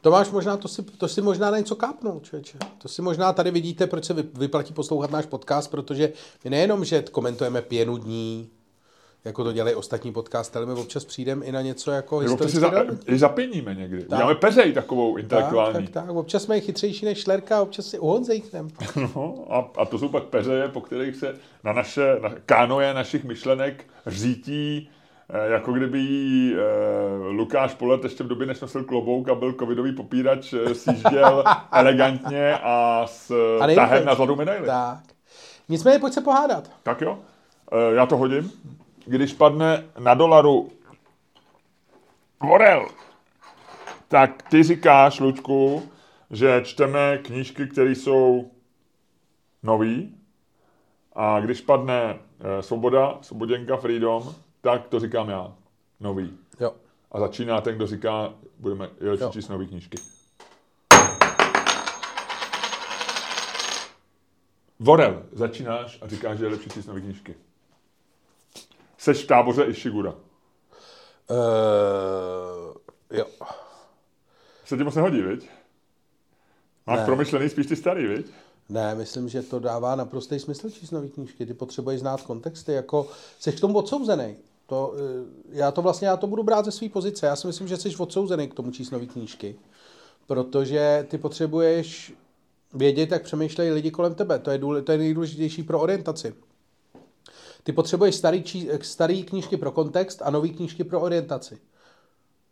Tomáš, možná to si, to si možná na něco kápnul, člověče. To si možná tady vidíte, proč se vyplatí poslouchat náš podcast, protože my nejenom, že komentujeme pěnu dní, jako to dělají ostatní podcasty, ale my občas přijdeme i na něco jako historické. za, i zapěníme někdy. Tak. Uděláme peřej takovou intelektuální. Tak, tak, tak. Občas jsme chytřejší než Šlerka, občas si u Honze No, a, a, to jsou pak peřeje, po kterých se na naše na kánoje našich myšlenek řítí jako kdyby jí eh, Lukáš Polet ještě v době, než nosil klobouk a byl covidový popírač, eh, sjížděl elegantně a s a tahem na zlatou medaili. Tak. Nicméně pojď se pohádat. Tak jo, já to hodím. Když padne na dolaru Vorel, tak ty říkáš, Lučku, že čteme knížky, které jsou nový, a když padne Svoboda, Svoboděnka, Freedom, tak to říkám já. Nový. Jo. A začíná ten, kdo říká, budeme je lepší číst nový knížky. Vorel, začínáš a říkáš, že je lepší číst nový knížky. Seš v táboře Ishigura. Uh, jo. Se ti moc nehodí, viď? Máš ne. promyšlený spíš ty starý, viď? Ne, myslím, že to dává naprostý smysl číst nový knížky. Ty potřebuješ znát kontexty, jako jsi k tomu odsouzený. To, eh, já to vlastně, já to budu brát ze své pozice. Já si myslím, že jsi odsouzený k tomu číst nové knížky. Protože ty potřebuješ vědět, jak přemýšlejí lidi kolem tebe. To je, důle, to je nejdůležitější pro orientaci. Ty potřebuješ starý, čí, starý knížky pro kontext a nový knížky pro orientaci.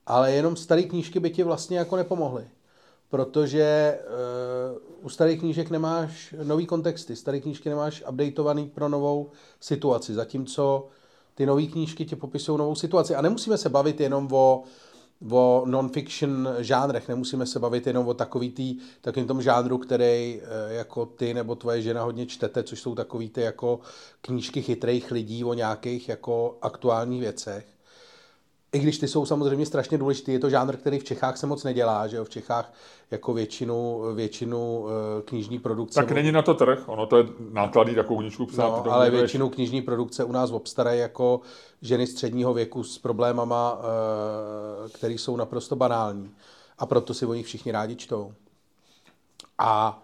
Ale jenom staré knížky by ti vlastně jako nepomohly. Protože uh, u starých knížek nemáš nový kontexty, staré knížky nemáš updateovaný pro novou situaci, zatímco ty nové knížky ti popisují novou situaci. A nemusíme se bavit jenom o o non-fiction žánrech. Nemusíme se bavit jenom o takový tý, takovým tom žánru, který eh, jako ty nebo tvoje žena hodně čtete, což jsou takový ty jako knížky chytrých lidí o nějakých jako aktuálních věcech. I když ty jsou samozřejmě strašně důležitý, je to žánr, který v Čechách se moc nedělá, že jo? v Čechách jako většinu, většinu eh, knižní produkce. Tak není na to trh, ono to je nákladný takovou knižku psát. No, ale většinu knižní produkce u nás obstarají jako ženy středního věku s problémama, eh, které jsou naprosto banální. A proto si o nich všichni rádi čtou. A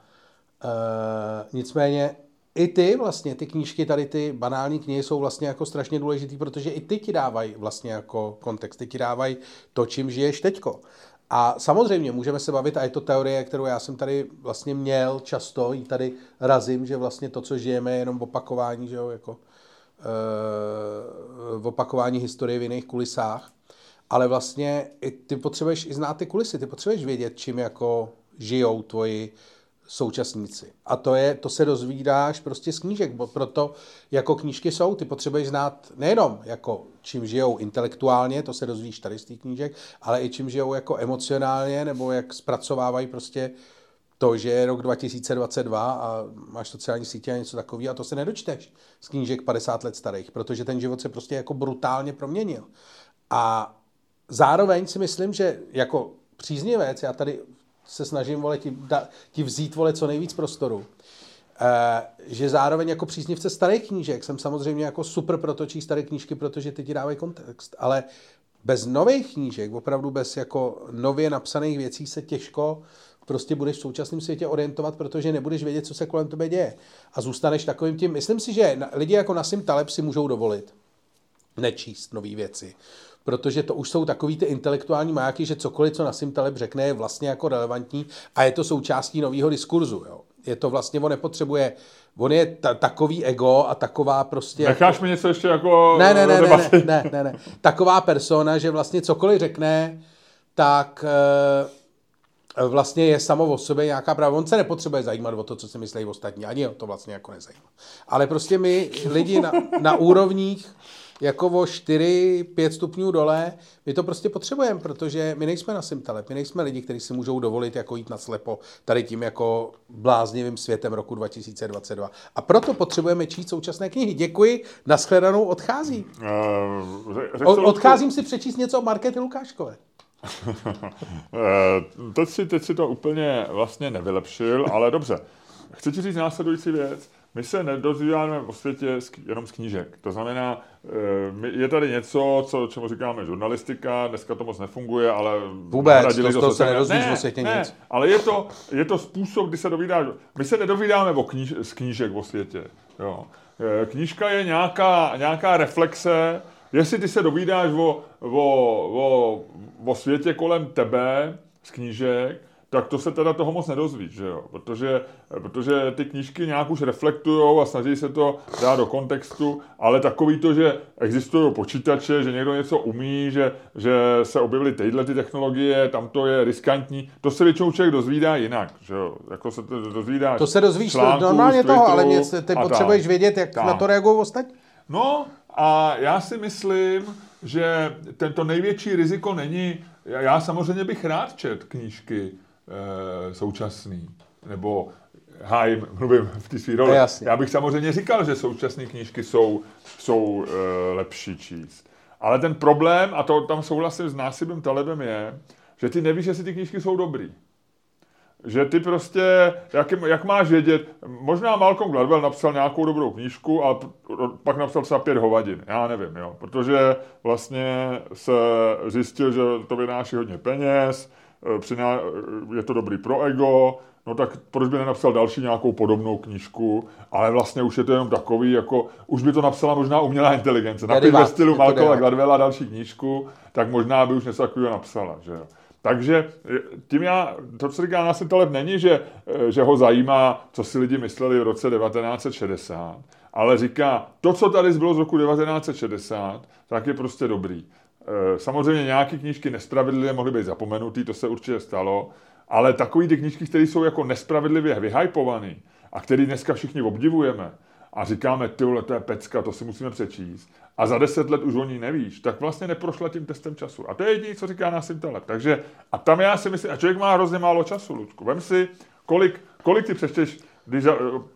e, nicméně i ty vlastně, ty knížky, tady ty banální knihy jsou vlastně jako strašně důležitý, protože i ty ti dávají vlastně jako kontext, ty ti dávají to, čím žiješ teďko. A samozřejmě můžeme se bavit, a je to teorie, kterou já jsem tady vlastně měl často, jí tady razím, že vlastně to, co žijeme, je jenom opakování, že jo, jako v opakování historie v jiných kulisách. Ale vlastně i ty potřebuješ i znát ty kulisy, ty potřebuješ vědět, čím jako žijou tvoji současníci. A to, je, to se dozvídáš prostě z knížek, bo proto jako knížky jsou, ty potřebuješ znát nejenom jako čím žijou intelektuálně, to se dozvíš tady z těch knížek, ale i čím žijou jako emocionálně, nebo jak zpracovávají prostě to, že je rok 2022 a máš sociální sítě a něco takového a to se nedočteš z knížek 50 let starých, protože ten život se prostě jako brutálně proměnil. A zároveň si myslím, že jako příznivec, já tady se snažím vole, ti, da, ti vzít vole co nejvíc prostoru. E, že zároveň jako příznivce starých knížek jsem samozřejmě jako super protočí staré knížky, protože ty ti dávají kontext, ale bez nových knížek, opravdu bez jako nově napsaných věcí se těžko prostě budeš v současném světě orientovat, protože nebudeš vědět, co se kolem tebe děje. A zůstaneš takovým tím, myslím si, že lidi jako Nasim Taleb si můžou dovolit nečíst nové věci protože to už jsou takový ty intelektuální majáky, že cokoliv, co Nassim Taleb řekne, je vlastně jako relevantní a je to součástí nového diskurzu. Jo. Je to vlastně, on nepotřebuje, on je ta, takový ego a taková prostě... Necháš jako, mi něco ještě jako... Ne, ne, ne, ne, ne, ne, ne, ne. Taková persona, že vlastně cokoliv řekne, tak e, vlastně je samo o sobě nějaká pravda. On se nepotřebuje zajímat o to, co si myslí ostatní, ani o to vlastně jako nezajímá. Ale prostě my lidi na, na úrovních jako o 4-5 stupňů dole, my to prostě potřebujeme, protože my nejsme na Simtele, my nejsme lidi, kteří si můžou dovolit jako jít na slepo tady tím jako bláznivým světem roku 2022. A proto potřebujeme číst současné knihy. Děkuji, nashledanou, odchází. Uh, odcházím si přečíst něco o Markéty Lukáškové. teď, si, teď si to úplně vlastně nevylepšil, ale dobře. Chci ti říct následující věc. My se nedozvídáme o světě jenom z knížek. To znamená, eh, je tady něco, co, čemu říkáme žurnalistika, dneska to moc nefunguje, ale... Vůbec, to, to se nedozvíš o světě ne, nic. ale je to, je to způsob, kdy se dovídáš. My se nedovídáme o kníž, z knížek o světě. Jo. Eh, knížka je nějaká, nějaká reflexe, jestli ty se dovídáš o, o, o, o světě kolem tebe z knížek, tak to se teda toho moc nedozvíš, že jo? Protože, protože ty knížky nějak už reflektují a snaží se to dát do kontextu, ale takový to, že existují počítače, že někdo něco umí, že, že se objevily tyhle ty technologie, tam to je riskantní, to se většinou člověk dozvídá jinak, že jo? Jako se to dozvídá To se dozvíš článku, normálně toho, ale něco, ty potřebuješ tak, vědět, jak tak. na to reagují ostatní. No a já si myslím, že tento největší riziko není, já samozřejmě bych rád čet knížky, současný, nebo hájím, mluvím v té své roli. Já bych samozřejmě říkal, že současné knížky jsou, jsou e, lepší číst. Ale ten problém, a to tam souhlasím s Násibem Talebem, je, že ty nevíš, jestli ty knížky jsou dobrý. Že ty prostě, jak, jak máš vědět, možná Malcolm Gladwell napsal nějakou dobrou knížku a pak napsal třeba pět hovadin, já nevím, jo, protože vlastně se zjistil, že to vynáší hodně peněz, Eh, přiná, je to dobrý pro ego, no tak proč by nenapsal další nějakou podobnou knížku, ale vlastně už je to jenom takový, jako už by to napsala možná umělá inteligence. Napiš ve stylu Malcolma Gladwella další knížku, tak možná by už něco takového napsala, že jo. Takže eh, tím já, to, co říká Násim Taleb, není, že, eh, že ho zajímá, co si lidi mysleli v roce 1960, ale říká, to, co tady zbylo z roku 1960, tak je prostě dobrý. Eh, samozřejmě nějaké knížky nespravedlivě mohly být zapomenutý, to se určitě stalo, ale takový ty knížky, které jsou jako nespravedlivě vyhypované a které dneska všichni obdivujeme a říkáme, ty to je pecka, to si musíme přečíst, a za deset let už o ní nevíš, tak vlastně neprošla tím testem času. A to je jediné, co říká nás intelekt. Takže, a tam já si myslím, a člověk má hrozně málo času, Ludku. Vem si, kolik, kolik ty přečteš, když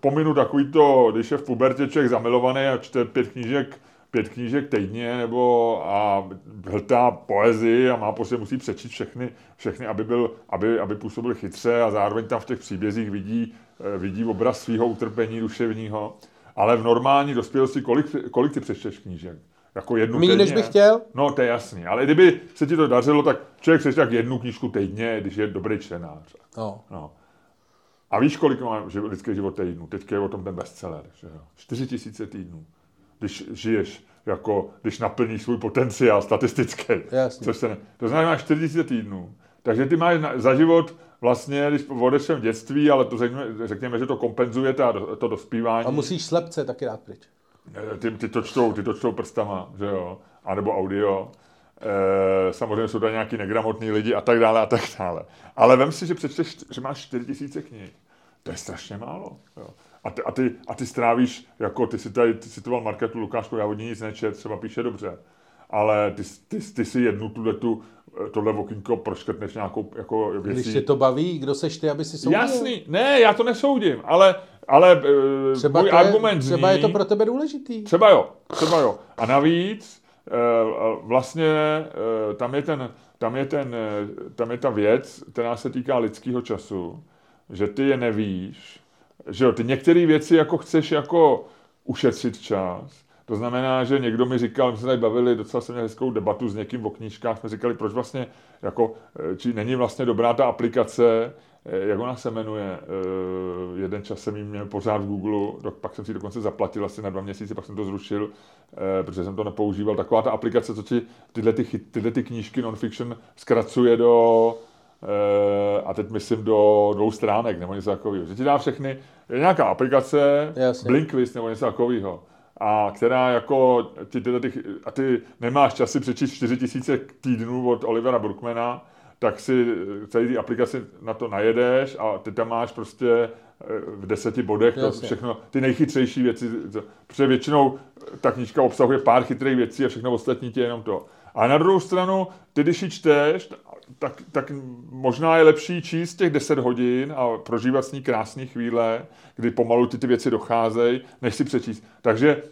pominu takový to, když je v pubertě člověk zamilovaný a čte pět knížek, pět knížek týdně, nebo a hltá poezii a má prostě musí přečíst všechny, všechny aby, byl, aby, aby působil chytře a zároveň tam v těch příbězích vidí, eh, vidí obraz svého utrpení duševního. Ale v normální dospělosti, kolik, kolik ty přečteš knížek? Jako jednu Míň, než bych chtěl? No, to je jasný. Ale kdyby se ti to dařilo, tak člověk přečte tak jednu knížku týdně, když je dobrý čtenář. No. no. A víš, kolik má lidský život týdnů? Teď je o tom ten bestseller. Že jo? 4 tisíce týdnů. Když žiješ, jako, když naplníš svůj potenciál statistický. Jasně. Což se ne... To znamená 4 tisíce týdnů. Takže ty máš na, za život vlastně, když odešel v dětství, ale to řekněme, řekněme, že to kompenzuje to, to dospívání. A musíš slepce taky dát pryč. Ty, ty, to čtou, ty to čtou prstama, že jo, a nebo audio. E, samozřejmě jsou tam nějaký negramotní lidi a tak dále a tak dále. Ale vem si, že přečteš, že máš 4 tisíce knih. To je strašně málo. Jo. A ty, a, ty, a ty strávíš, jako ty si tady ty citoval Marketu Lukášku, já od ní nic nečet, třeba píše dobře. Ale ty, ty, ty si jednu tuhle tu tohle okýnko proškrtneš nějakou jako věcí. Když tě to baví, kdo seš ty, aby si soudil? Jasný, ne, já to nesoudím, ale, ale eh, třeba můj je, argument Třeba zní, je to pro tebe důležitý. Třeba jo, třeba jo. A navíc eh, vlastně eh, tam je, ten, tam, je ten, tam je ta věc, která se týká lidského času, že ty je nevíš, že jo, ty některé věci jako chceš jako ušetřit čas, to znamená, že někdo mi říkal, my jsme tady bavili, docela jsem měl hezkou debatu s někým o knížkách, jsme říkali, proč vlastně, jako, eh, či není vlastně dobrá ta aplikace, eh, jak ona se jmenuje, uh, jeden čas jsem ji měl pořád v Google, pak jsem si dokonce zaplatil asi na dva měsíce, pak jsem to zrušil, protože jsem to nepoužíval. Taková ta aplikace, co ti tyhle, ty, tyhle ty knížky non-fiction zkracuje do, a teď myslím do dvou stránek nebo něco takového. Že ti dá všechny, je nějaká aplikace, Jasně. Blinkvist nebo něco takového a která jako, ty, ty, ty, a ty nemáš čas si přečíst 4 tisíce týdnů od Olivera Brookmana, tak si celý ty aplikaci na to najedeš a ty tam máš prostě eh, v deseti bodech to všechno, ty nejchytřejší věci, protože většinou ta knížka obsahuje pár chytrých věcí a všechno ostatní ti je jenom to. A na druhou stranu, ty když ji čteš, tak, tak možná je lepší číst těch 10 hodin a prožívat s ní krásné chvíle, kdy pomalu ty, ty věci docházejí, než si přečíst. Takže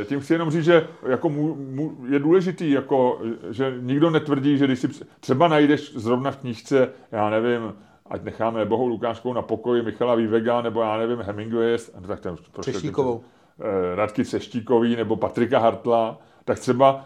eh, tím chci jenom říct, že jako mu, mu, je důležitý, jako, že nikdo netvrdí, že když si třeba najdeš zrovna v knížce, já nevím, ať necháme Bohou Lukáškou na pokoji Michala Vývega, nebo já nevím, Hemingway, tak ten, prostě, Třeštíkovou. Radky Třeštíkový nebo Patrika Hartla, tak třeba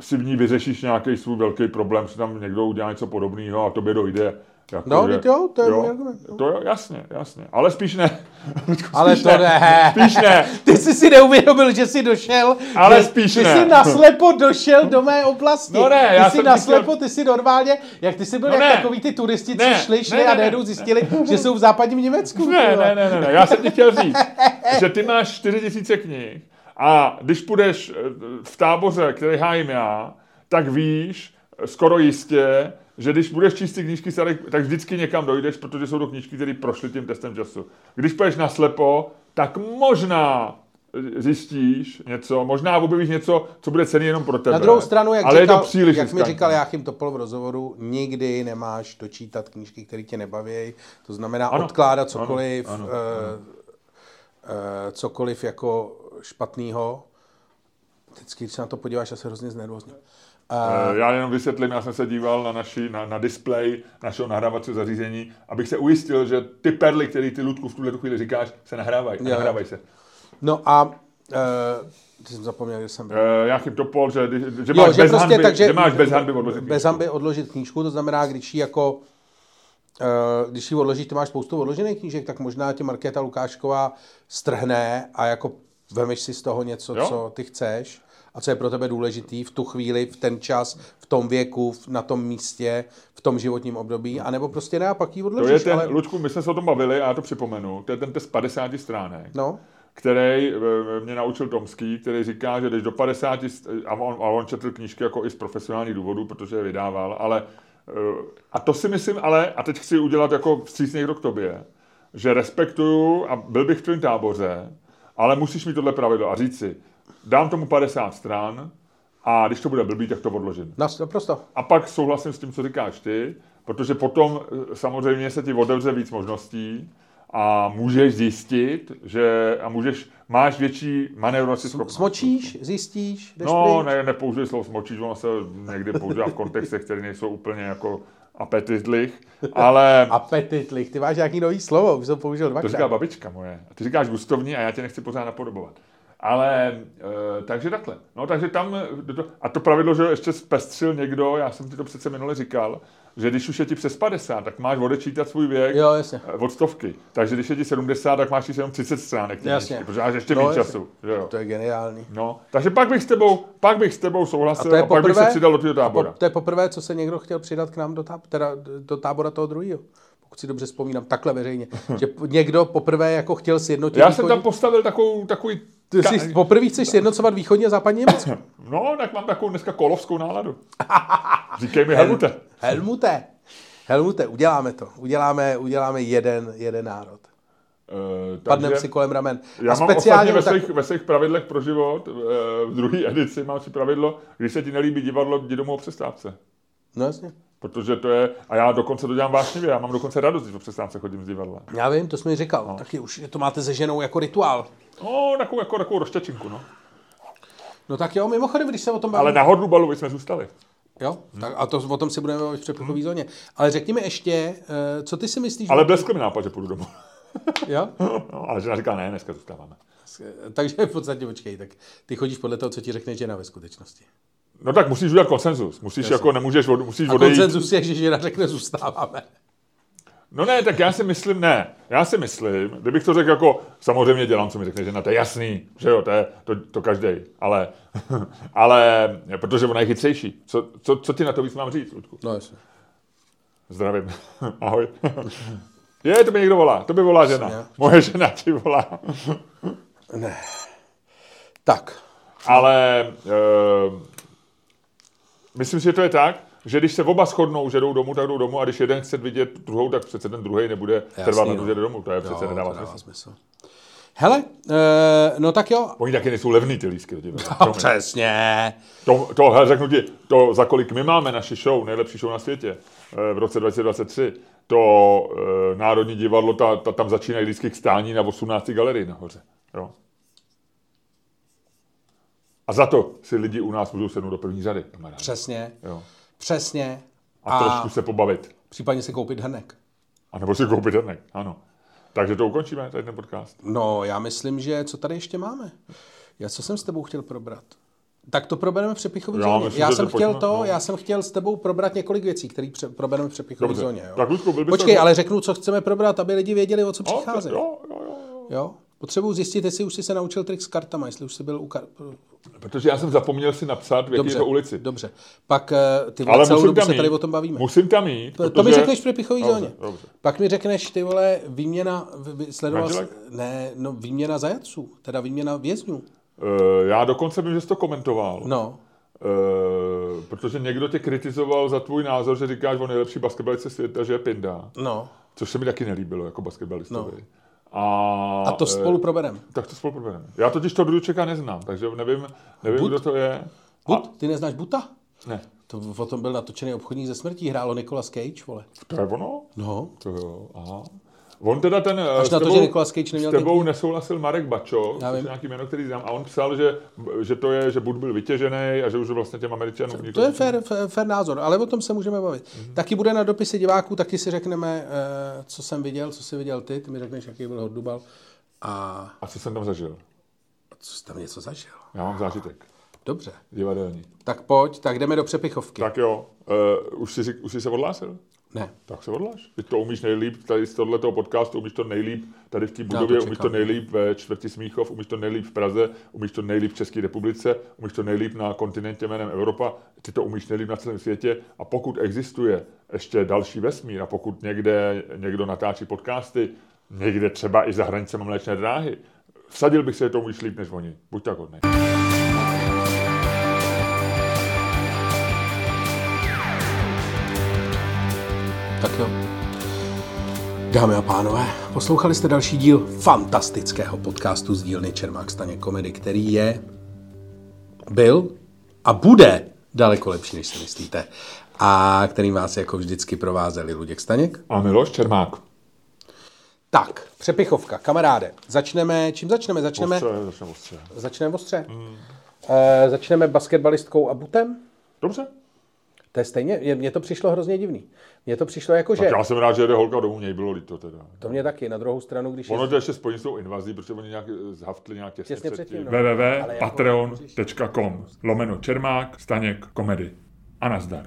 si v ní vyřešíš nějaký svůj velký problém, že tam někdo udělá něco podobného a tobě dojde. Jako, no, že, jo, to je jo, argument. No. To jo, jasně, jasně. Ale spíš ne. spíš ale to ne. ne. Spíš ne. Ty jsi si neuvědomil, že jsi došel. Ale že, spíš ty ne. Ty jsi naslepo došel do mé oblasti. No ne, ty já jsi jsem naslepo, chtěl... ty jsi normálně, jak ty jsi byl no jak ne. takový ty turisti, ne. co šli, šli ne, ne, a najednou zjistili, že jsou v západním Německu. Ne, ne, ne, ne, ne, já jsem ti chtěl říct, že ty máš 4000 knih a když půjdeš eh, v táboře, který hájím já, tak víš skoro jistě, že když budeš číst ty knížky tak vždycky někam dojdeš, protože jsou to knížky, které prošly tím testem času. Když půjdeš na slepo, tak možná zjistíš něco, možná objevíš něco, co bude cený jenom pro tebe. Na druhou stranu, jak, ale říkal, je to příliš jak mi říkal Jáchym Topol v rozhovoru, nikdy nemáš dočítat knížky, které tě nebaví. To znamená ano, odkládat cokoliv, ano, ano, uh, uh, cokoliv jako špatného. Vždycky, když se na to podíváš, já se hrozně znervozním. Uh, já jenom vysvětlím, já jsem se díval na, naši, na, na display našeho nahrávacího zařízení, abych se ujistil, že ty perly, které ty Ludku v tuhle chvíli říkáš, se nahrávají. Nahrávají se. No a uh, ty jsem zapomněl, kde jsem byl. Uh, Jáchym Topol, že, že, jo, máš, že, bez prostě, hanby, takže, že máš bez hanby odložit knížku. Bez hanby odložit knížku, to znamená, když ji jako uh, když ji odložíš, ty máš spoustu odložených knížek, tak možná tě Markéta Lukášková strhne a jako vemeš si z toho něco, jo? co ty chceš a co je pro tebe důležitý v tu chvíli, v ten čas, v tom věku, v- na tom místě, v tom životním období, anebo prostě ne a pak ji To odložíš. je ten, ale... Lučku, my jsme se o tom bavili a já to připomenu, to je ten test 50 stránek. No, který eh, mě naučil Tomský, který říká, že když do 50, st- a on, a on četl knížky jako i z profesionálních důvodů, protože je vydával, ale eh, a to si myslím, ale, a teď chci udělat jako vstřícný krok k tobě, že respektuju a byl bych v tvém táboře, ale musíš mít tohle pravidlo a říct si, dám tomu 50 stran a když to bude blbý, tak to odložím. naprosto. A pak souhlasím s tím, co říkáš ty, protože potom eh, samozřejmě se ti otevře víc možností a můžeš zjistit, že a můžeš, máš větší manévrovací schopnost. Smočíš, zjistíš, jdeš No, pryč. ne, nepoužij slovo smočíš, ono se někdy používá v kontextech, které nejsou úplně jako apetitlich, ale Apetitlich, ty máš nějaký nový slovo, už jsem použil to dvakrát. říká babička moje. A ty říkáš gustovní a já tě nechci pořád napodobovat. Ale, e, takže takhle. No, takže tam, to, a to pravidlo, že ještě zpestřil někdo, já jsem ti to přece minule říkal, že když už je ti přes 50, tak máš odečítat svůj věk Jo, jasně. e, od stovky. Takže když je ti 70, tak máš jenom 30 stránek. Jasně. knížky, Protože máš ještě No, víc jasně. času. Že jo? To je geniální. No, takže pak bych s tebou, pak bych s tebou souhlasil A to je a, pak bych poprvé, se přidal do tábora. Po, to je poprvé, co se někdo chtěl přidat k nám do, táb, teda do tábora toho druhého. Pokud si dobře vzpomínám, takhle veřejně. že někdo poprvé jako chtěl sjednotit Já jsem východní- tam postavil takovou, takový... Ty jsi poprvé chceš sjednocovat východní a západní Německo. No, tak mám takovou dneska kolovskou náladu. Říkej mi Helmute. Helmute, Helmute, uděláme to. Uděláme, uděláme jeden, jeden národ. Uh, Padneme si kolem ramen. Já a mám speciálně ve tak... svých, ve svých pravidlech pro život, eh, v druhé edici mám si pravidlo, když se ti nelíbí divadlo, jdi domů o přestávce. No jasně. Protože to je, a já dokonce to dělám vášnivě, já mám dokonce radost, když o přestávce chodím z divadla. Já vím, to jsi mi říkal. No. Taky už to máte se ženou jako rituál. No, takovou, jako, takovou roštěčinku, no. No tak jo, mimochodem, když se o tom bavíme. Ale na hodlubalu jsme zůstali. Jo, tak a to o tom si budeme bavit v přepichové zóně. Ale řekni mi ještě, eh, co ty si myslíš? Ale bleskl mi nápad, že půjdu domů. Jo? No, ale žena říká, ne, dneska zůstáváme. Takže v podstatě počkej, tak ty chodíš podle toho, co ti řekne žena ve skutečnosti. No tak musíš udělat konsenzus. Musíš jako, nemůžeš, od, musíš A odejít. koncenzus je, že žena řekne zůstáváme. No ne, tak já si myslím, ne. Já si myslím, kdybych to řekl jako, samozřejmě dělám, co mi řekne žena, to je jasný, že jo, to je to, to každý, ale, ale, protože ona je chytřejší. Co, co, co ti na to víc mám říct, Ludku? No jasně. Zdravím. Ahoj. Je, to by někdo volá, to by volá žena. Moje žena ti volá. Ne. Tak. Ale e, myslím si, že to je tak, že když se oba shodnou, že jdou domů, tak jdou domů, a když jeden chce vidět druhou, tak přece ten druhý nebude Jasný, trvat na to, no. že jde domů. To je přece Jo, nedává to smysl. Hele, e, no tak jo. Oni taky nejsou levný ty do divadla. A přesně. To, to hele, řeknu ti, to za kolik my máme naši show, nejlepší show na světě, eh, v roce 2023, to e, Národní divadlo, ta, ta, tam začínají lístky k stání na 18. galerii nahoře. Jo. A za to si lidi u nás můžou sednout do první řady. kamarádi. Přesně. Jo. Přesně. A, a trošku se pobavit. případně si koupit hrnek. A nebo si koupit hrnek, ano. Takže to ukončíme, tady ten podcast. No, já myslím, že co tady ještě máme? Já co jsem s tebou chtěl probrat? Tak to probereme v přepichový Já zóně. myslím, Já jsem chtěl pojďme, to, no. já jsem chtěl s tebou probrat několik věcí, které pře- probereme v přepichový Dobře. zóně. Jo. Tak, Ludku, byl Počkej, to- ale řeknu, co chceme probrat, aby lidi věděli, o co Jo, přichází. jo, jo, jo. Jo? Potřebuji zjistit, jestli už jsi se naučil trik s kartama, jestli už jsi byl u kar... Protože já jsem zapomněl si napsat, v jaké je to ulici. Dobře. Pak eh, ty vole, Ale celou dobu se tady o tom bavíme. Musím tam jít. To, to protože- mi řekneš v přepichový Dobře, zóně. dobře. Pak mi řekneš, ty vole, výměna, sledoval jsi, ne, no výměna zajaců, teda výměna vězňů. Eh, já dokonce vím, že jsi to komentoval. No, Eh, protože někdo tě kritizoval za tvůj názor, že říkáš o nejlepší basketbalice světa, že je Pinda. no. Což se mi taky nelíbilo jako basketbalistovi. No. A, A to eh, spolu probereme. Tak to spolu probereme. Já totiž to Dudučeka neznám, takže nevím, nevím Bud? kdo to je. But? Ty neznáš Buta? Ne, To o tom byl natočený obchodník ze smrtí, hrálo Nicolas Cage, vole. to je ono? No. To jo, aha. On teda ten, eh, Až s na to, tebou, že Cage neměl s tebou nesouhlasil Marek Bačo, což je nějaký jméno, který znám, a on psal, že, že to je, že Bud byl vytěžený a že už vlastně těm Američanům To je fair, fair, názor, ale o tom se můžeme bavit. Mm-hmm. Taky bude na dopisy diváků, taky si řekneme, eh, co jsem viděl, co jsi viděl ty, ty mi řekneš, jaký byl Hordubal. A A co jsem tam zažil? co jsi tam něco zažil? Já mám zážitek. Dobře. Divadelní. Tak pojď, tak jdeme do přepichovky. Tak jo, uh, už, jsi, už jsi se odhlásil? Ne. Tak se odlaž. Ty to umíš nejlíp, tady z tohoto podcastu umíš to nejlíp, tady v té budově to umíš to nejlíp ve čtvrti Smíchov, umíš to nejlíp v Praze, umíš to nejlíp v České republice, umíš to nejlíp na kontinentě jménem Evropa, ty to umíš nejlíp na celém světě a pokud existuje ještě další vesmír a pokud někde někdo natáčí podcasty, někde třeba i za hranicemi mléčné dráhy, vsadil bych se, že to umíš líp než oni. Buď tak hodnej. Tak jo. Dámy a pánové, poslouchali jste další díl fantastického podcastu z dílny Čermák Staněk Komedy, který je, byl a bude daleko lepší, než si myslíte. A kterým vás jako vždycky provázeli Luděk Staněk. A Miloš Čermák. Tak, přepichovka, kamaráde. Začneme, čím začneme? Začneme, Ostře, začneme ostře. začneme ostře. Mm. E, začneme basketbalistkou a butem? Dobře. To je stejně, je- mně to přišlo hrozně divný. Mně to přišlo jako, že... Tak já jsem rád, že jede holka domů, mě bylo líto teda. To mě taky, na druhou stranu, když je... Ono to ještě spojení s tou invazí, protože oni nějak zhaftli nějak těsně, Těsně předtím. předtím, no. Www.patreon.com lomeno Čermák, Staněk, komedy. A nazdar.